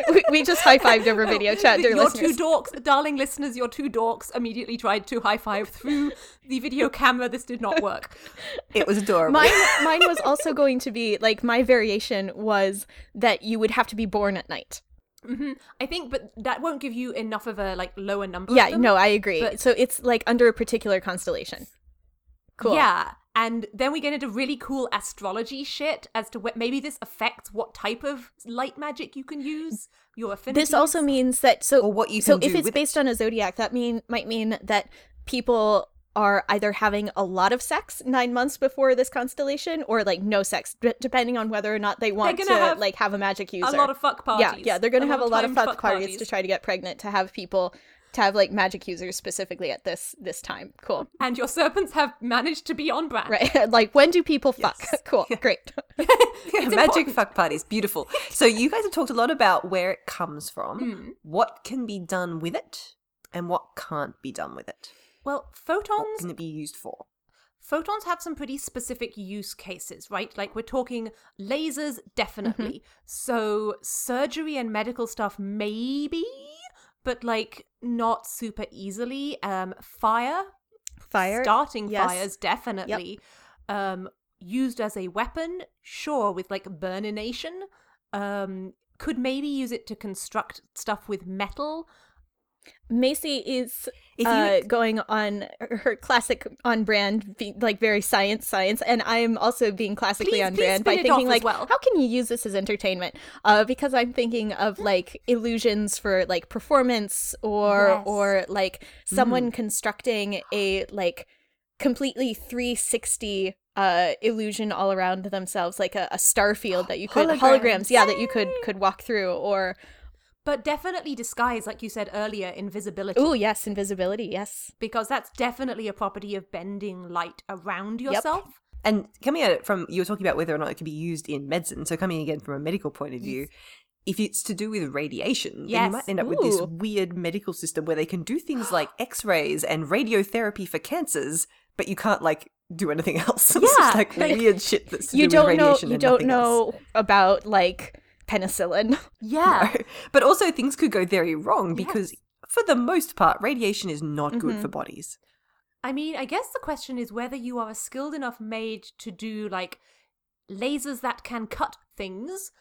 we, we just high fived over video chat, dear your listeners. two dorks, darling listeners, your two dorks immediately tried to high five through the video camera. This did not work. It was adorable. mine mine was also going to be like my variation was that you would have to be born at night. hmm I think, but that won't give you enough of a like lower number. of Yeah, them. no, I agree. But- so it's like under a particular constellation. Cool. Yeah. And then we get into really cool astrology shit as to what maybe this affects what type of light magic you can use, your affinity. This also means that so Or what you so if it's with based on a zodiac, that mean might mean that people are either having a lot of sex nine months before this constellation or like no sex, d- depending on whether or not they want to gonna have like have a magic user. a lot of fuck parties. yeah, yeah, they're gonna have a lot of timed fuck parties to try to get pregnant to have people to have like magic users specifically at this this time. Cool. And your serpents have managed to be on brand. Right. like when do people fuck? Yes. cool. Great. Yeah, magic important. fuck parties. Beautiful. So you guys have talked a lot about where it comes from, Mm. what can be done with it, and what can't be done with it. Well, What photons can it be used for? photons have some pretty specific use cases, right? Like we're talking lasers, definitely. Mm-hmm. So surgery and medical stuff, maybe, but like not super easily. Um, fire, Fire. starting yes. fires, definitely. Um, used as a weapon, sure, with like burnination. Um, could maybe use it to construct stuff with metal. Macy is you- uh, going on her classic on brand, like very science, science, and I'm also being classically Please- on please brand by thinking like, well. how can you use this as entertainment? Uh, because I'm thinking of like illusions for like performance or Yes. or like someone Mm. constructing a like completely 360 uh illusion all around themselves like a, a star field that you could Holograms. holograms yeah that you could could walk through or But definitely disguise, like you said earlier, invisibility. oh yes invisibility yes because that's definitely a property of bending light around yourself. Yep. And coming at it from, you were talking about whether or not it could be used in medicine. So coming again from a medical point of view, if it's to do with radiation, then you might end up with this weird medical system where they can do things like X-rays and radiotherapy for cancers, but you can't like do anything else. it's Yeah, just like like, weird shit that's to you do don't know radiation you and don't nothing else. know about like penicillin Yeah. No. But also things could go very wrong because for the most part, radiation is not good Mhm. for bodies. I mean, I guess the question is whether you are a skilled enough maid to do like lasers that can cut things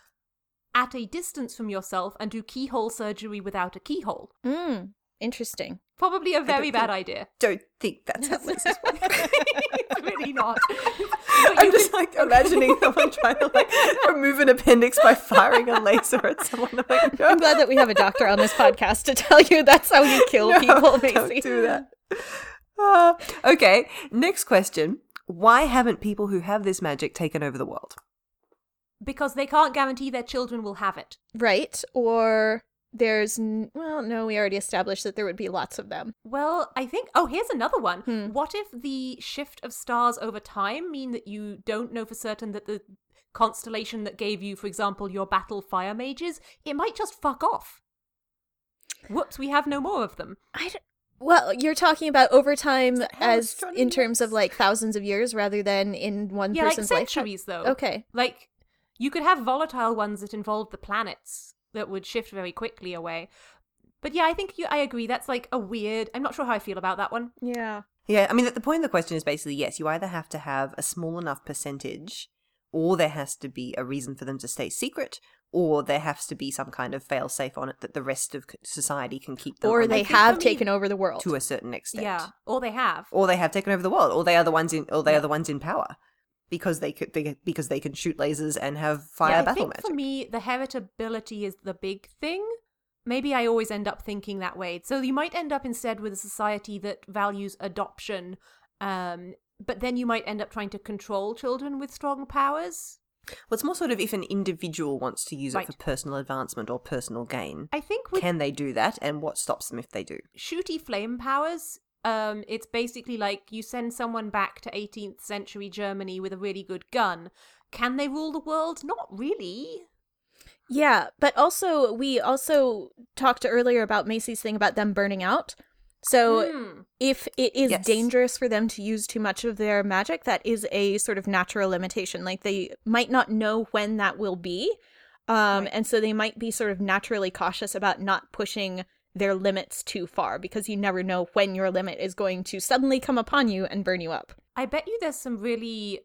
at a distance from yourself and do keyhole surgery without a keyhole. mm, interesting Probably a very bad think- idea. Don't think that's how lasers work. really not. I'm just like imagining someone trying to like remove an appendix by firing a laser at someone. I'm like, no, I'm glad that we have a doctor on this podcast to tell you that's how you kill no, people, don't do that. Uh, okay, next question. Why haven't people who have this magic taken over the world? because they can't guarantee their children will have it. Right? Or there's n- well, no, we already established that there would be lots of them. Well, I think. Oh, here's another one. Hmm. What if the shift of stars over time mean that you don't know for certain that the constellation that gave you, for example, your battle fire mages, it might just fuck off. Whoops, we have no more of them. I d- well, you're talking about over time as in terms of like thousands of years rather than in one yeah, like person's lifetime. centuries, though. Okay. Like, you could have volatile ones that involve the planets that would shift very quickly away. But yeah, I think you, I agree. That's like a weird. I'm not sure how I feel about that one. Yeah. Yeah, I mean, the point of the question is basically yes, you either have to have a small enough percentage, or there has to be a reason for them to stay secret, or there has to be some kind of fail safe on it that the rest of society can keep them Or on they have taken over the world. to a certain extent. Yeah, or they have. Or they have taken over the world, or they are the ones in, or they Yeah. are the ones in power, because they could, they, because they can shoot lasers and have fire yeah, I battle think magic. for me, the heritability is the big thing. Maybe I always end up thinking that way. So you might end up instead with a society that values adoption, um, but then you might end up trying to control children with strong powers. Well, it's more sort of if an individual wants to use Right. it for personal advancement or personal gain, I think with can they do that, and what stops them if they do? shooty flame powers, um, it's basically like you send someone back to 18th century Germany with a really good gun. Can they rule the world? Not really. Yeah, but also we also talked earlier about Macy's thing about them burning out. So Hmm. if it is Yes. dangerous for them to use too much of their magic, that is a sort of natural limitation. Like they might not know when that will be. Um, Right. and so they might be sort of naturally cautious about not pushing their limits too far because you never know when your limit is going to suddenly come upon you and burn you up. I bet you there's some really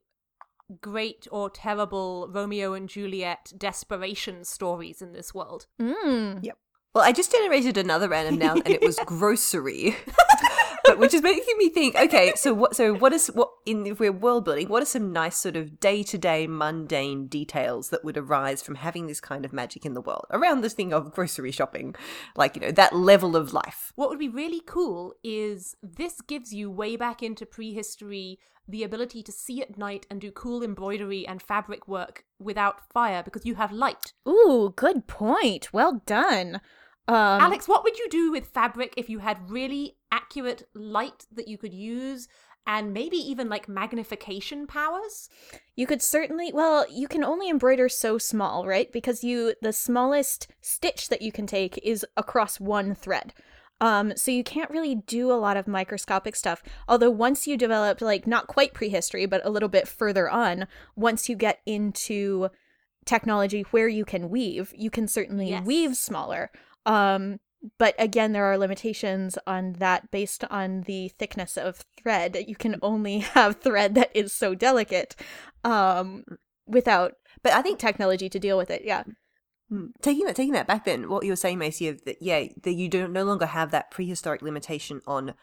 great or terrible Romeo and Juliet desperation stories in this world. Mm. Yep. Well, I just generated another random noun, and it was grocery, but which is making me think. Okay, so what? So what is what in if we're world building? What are some nice sort of day to day mundane details that would arise from having this kind of magic in the world around this thing of grocery shopping, like you know that level of life? What would be really cool is this gives you way back into prehistory the ability to see at night and do cool embroidery and fabric work without fire because you have light. Ooh, good point. Well done. Um, Alex, what would you do with fabric if you had really accurate light that you could use and maybe even like magnification powers? You could certainly well, you can only embroider so small, right? Because you the smallest stitch that you can take is across one thread. Um so you can't really do a lot of microscopic stuff. Although once you develop like not quite prehistory, but a little bit further on, once you get into technology where you can weave, you can certainly Yes. weave smaller. Um but again there are limitations on that based on the thickness of thread. You can only have thread that is so delicate um without But I think technology to deal with it. Yeah. Hmm. Taking that, taking that back, then what you were saying, Macy, of that, yeah, that you don't no longer have that prehistoric limitation on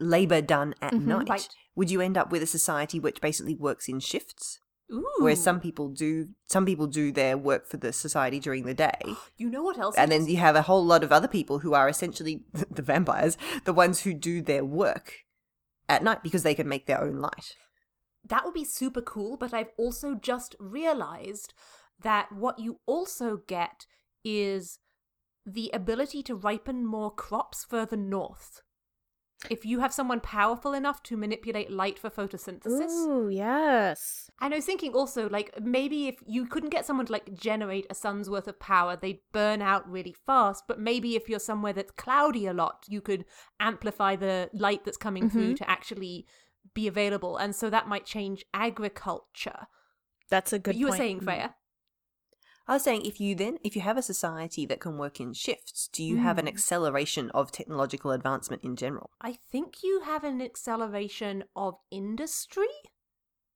labor done at Mhm. night. Right. Would you end up with a society which basically works in shifts, Ooh. whereas some people do some people do their work for the society during the day, You know what else? and then you have a whole lot of other people who are essentially the vampires, the ones who do their work at night because they can make their own light. that would be super cool, but I've also just realized that what you also get is the ability to ripen more crops further north. If you have someone powerful enough to manipulate light for photosynthesis. Ooh, yes. And I was thinking also, like, maybe if you couldn't get someone to, like, generate a sun's worth of power, they'd burn out really fast. But maybe if you're somewhere that's cloudy a lot, you could amplify the light that's coming through mm-hmm. to actually be available. And so that might change agriculture. That's a good but you point. were saying, mm. Freya. I was saying, if you then, if you have a society that can work in shifts, do you have an Mm. acceleration of technological advancement in general? I think you have an acceleration of industry.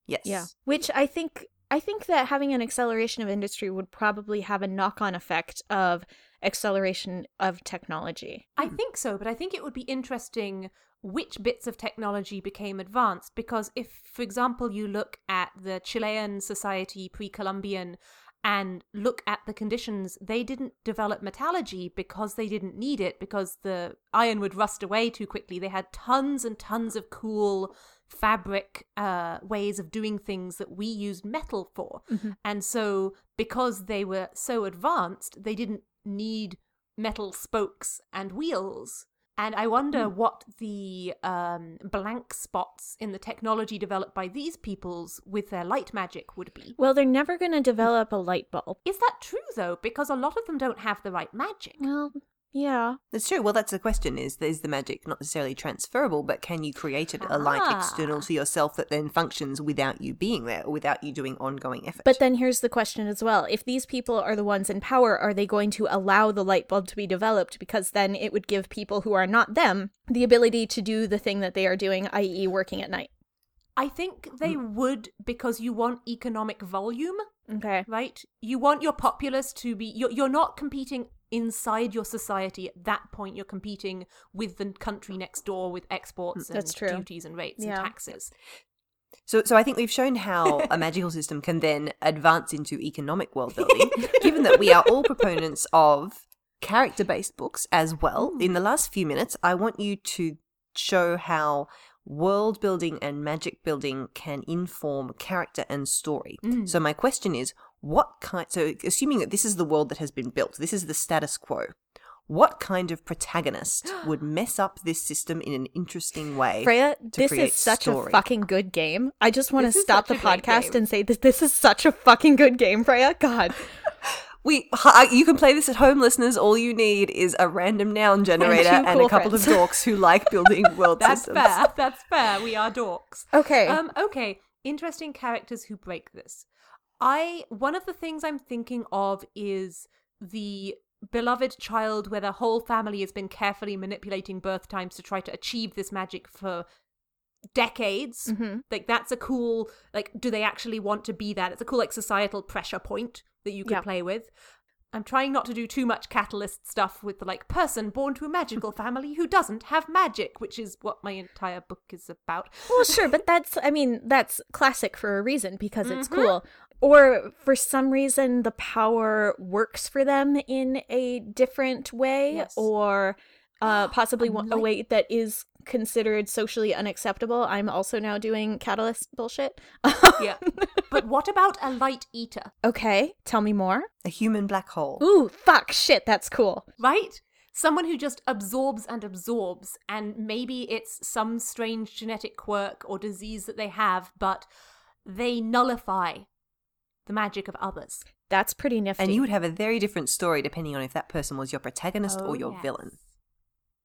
Yes. Yeah. Which I think I think that having an acceleration of industry would probably have a knock-on effect of acceleration of technology. I think so, but I think it would be interesting which bits of technology became advanced because if for example you look at the Chilean society pre-Columbian and look at the conditions they didn't develop metallurgy because they didn't need it because the iron would rust away too quickly. They had tons and tons of cool fabric uh, ways of doing things that we used metal for. And so because they were so advanced they didn't need metal spokes and wheels and I wonder what the um, blank spots in the technology developed by these peoples with their light magic would be. Well, they're never going to develop a light bulb. Is that true though? Because a lot of them don't have the right magic. Well, yeah. That's true. Well, that's the question: is is the magic not necessarily transferable, but can you create it a light Ah. external to yourself that then functions without you being there, or without you doing ongoing effort? But then here's the question as well. If these people are the ones in power, are they going to allow the light bulb to be developed? Because then it would give people who are not them the ability to do the thing that they are doing, i.e., working at night. I think they would because you want economic volume, Okay. right? You want your populace to be you're, you're not competing inside your society at that point you're competing with the country next door with exports mm, and That's true. duties and rates Yeah. and taxes. So, so I think we've shown how a magical system can then advance into economic world building, given that we are all proponents of character based books as well. Mm. In the last few minutes, I want you to show how world building and magic building can inform character and story. Mm. So, my question is what kind, so assuming that this is the world that has been built, this is the status quo. What kind of protagonist would mess up this system in an interesting way? Freya, this is such story. a fucking good game. I just want to This stop the podcast and say that this is such a fucking good game, Freya. God. We, you can play this at home, listeners. All you need is a random noun generator and, cool a couple friends. of dorks who like building world That's systems. fair. That's fair. We are dorks. Okay. Um, okay. Interesting characters who break this. I one of the things I'm thinking of is the beloved child where the whole family has been carefully manipulating birth times to try to achieve this magic for decades. Mhm. Like that's a cool like do they actually want to be that? It's a cool like societal pressure point that you could Yeah. play with. I'm trying not to do too much catalyst stuff with the like person born to a magical family who doesn't have magic, which is what my entire book is about. Well, sure, but that's, I mean, that's classic for a reason because it's Mm-hmm. cool. Or for some reason, the power works for them in a different way, Yes. or uh, possibly I one- a way that is considered socially unacceptable. I'm also now doing catalyst bullshit. Yeah. but what about a light eater, okay, tell me more. A human black hole. Ooh, fuck, shit, that's cool. right? Someone who just absorbs and absorbs, and maybe it's some strange genetic quirk or disease that they have, but they nullify the magic of others. That's pretty nifty. And you would have a very different story depending on if that person was your protagonist Oh, or your yes. villain.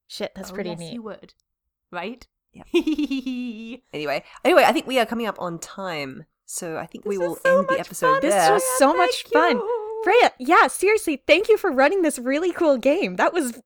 Shit, that's Oh, pretty yes, neat. You would, right? Yep. Yep. Anyway, anyway, I think we are coming up on time, so I think we will so end the episode fun. This there. was so Freya, much thank fun. you. Freya, yeah, seriously, thank you for running this really cool game. That was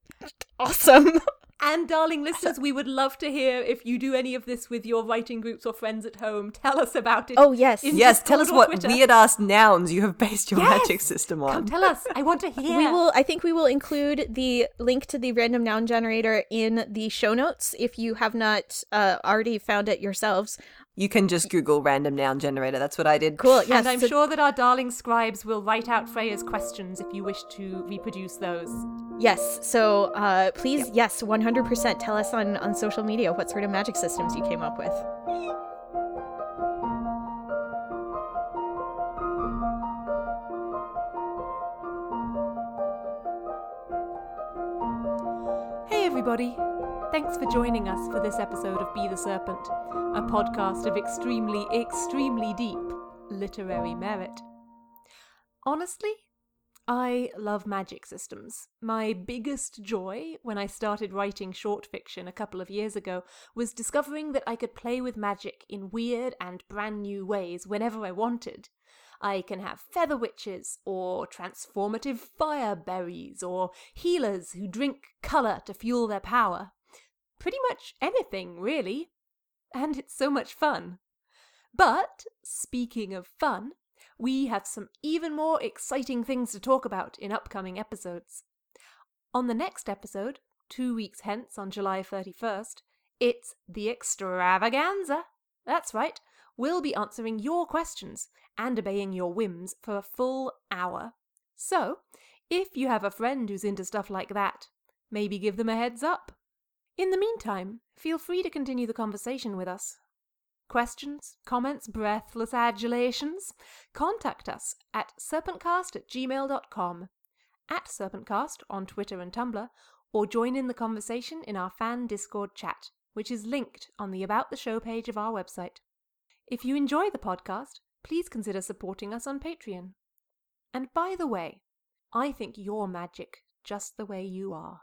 awesome. And darling listeners, we would love to hear if you do any of this with your writing groups or friends at home. Tell us about it. Oh, yes. in yes, tell us Discord or what Twitter. weird ass nouns you have based your Yes! magic system on. Come tell us. I want to hear. We will I think we will include the link to the random noun generator in the show notes if you have not uh, already found it yourselves. You can just Google random noun generator. That's what I did. Cool. Yes. and I'm so- sure that our darling scribes will write out Freya's questions if you wish to reproduce those. Yes. So uh, please, yes, 100% tell us on, on social media what sort of magic systems you came up with. Hey, everybody. Thanks for joining us for this episode of Be the Serpent, a podcast of extremely, extremely deep literary merit. Honestly, I love magic systems. My biggest joy when I started writing short fiction a couple of years ago was discovering that I could play with magic in weird and brand new ways whenever I wanted. I can have feather witches, or transformative fire berries, or healers who drink colour to fuel their power. Pretty much anything, really. And it's so much fun. But, speaking of fun, we have some even more exciting things to talk about in upcoming episodes. On the next episode, two weeks hence on July 31st, it's the extravaganza. That's right, we'll be answering your questions and obeying your whims for a full hour. So, if you have a friend who's into stuff like that, maybe give them a heads up. In the meantime, feel free to continue the conversation with us. Questions, comments, breathless adulations? Contact us at serpentcast at gmail.com, at serpentcast on Twitter and Tumblr, or join in the conversation in our fan Discord chat, which is linked on the About the Show page of our website. If you enjoy the podcast, please consider supporting us on Patreon. And by the way, I think you're magic just the way you are.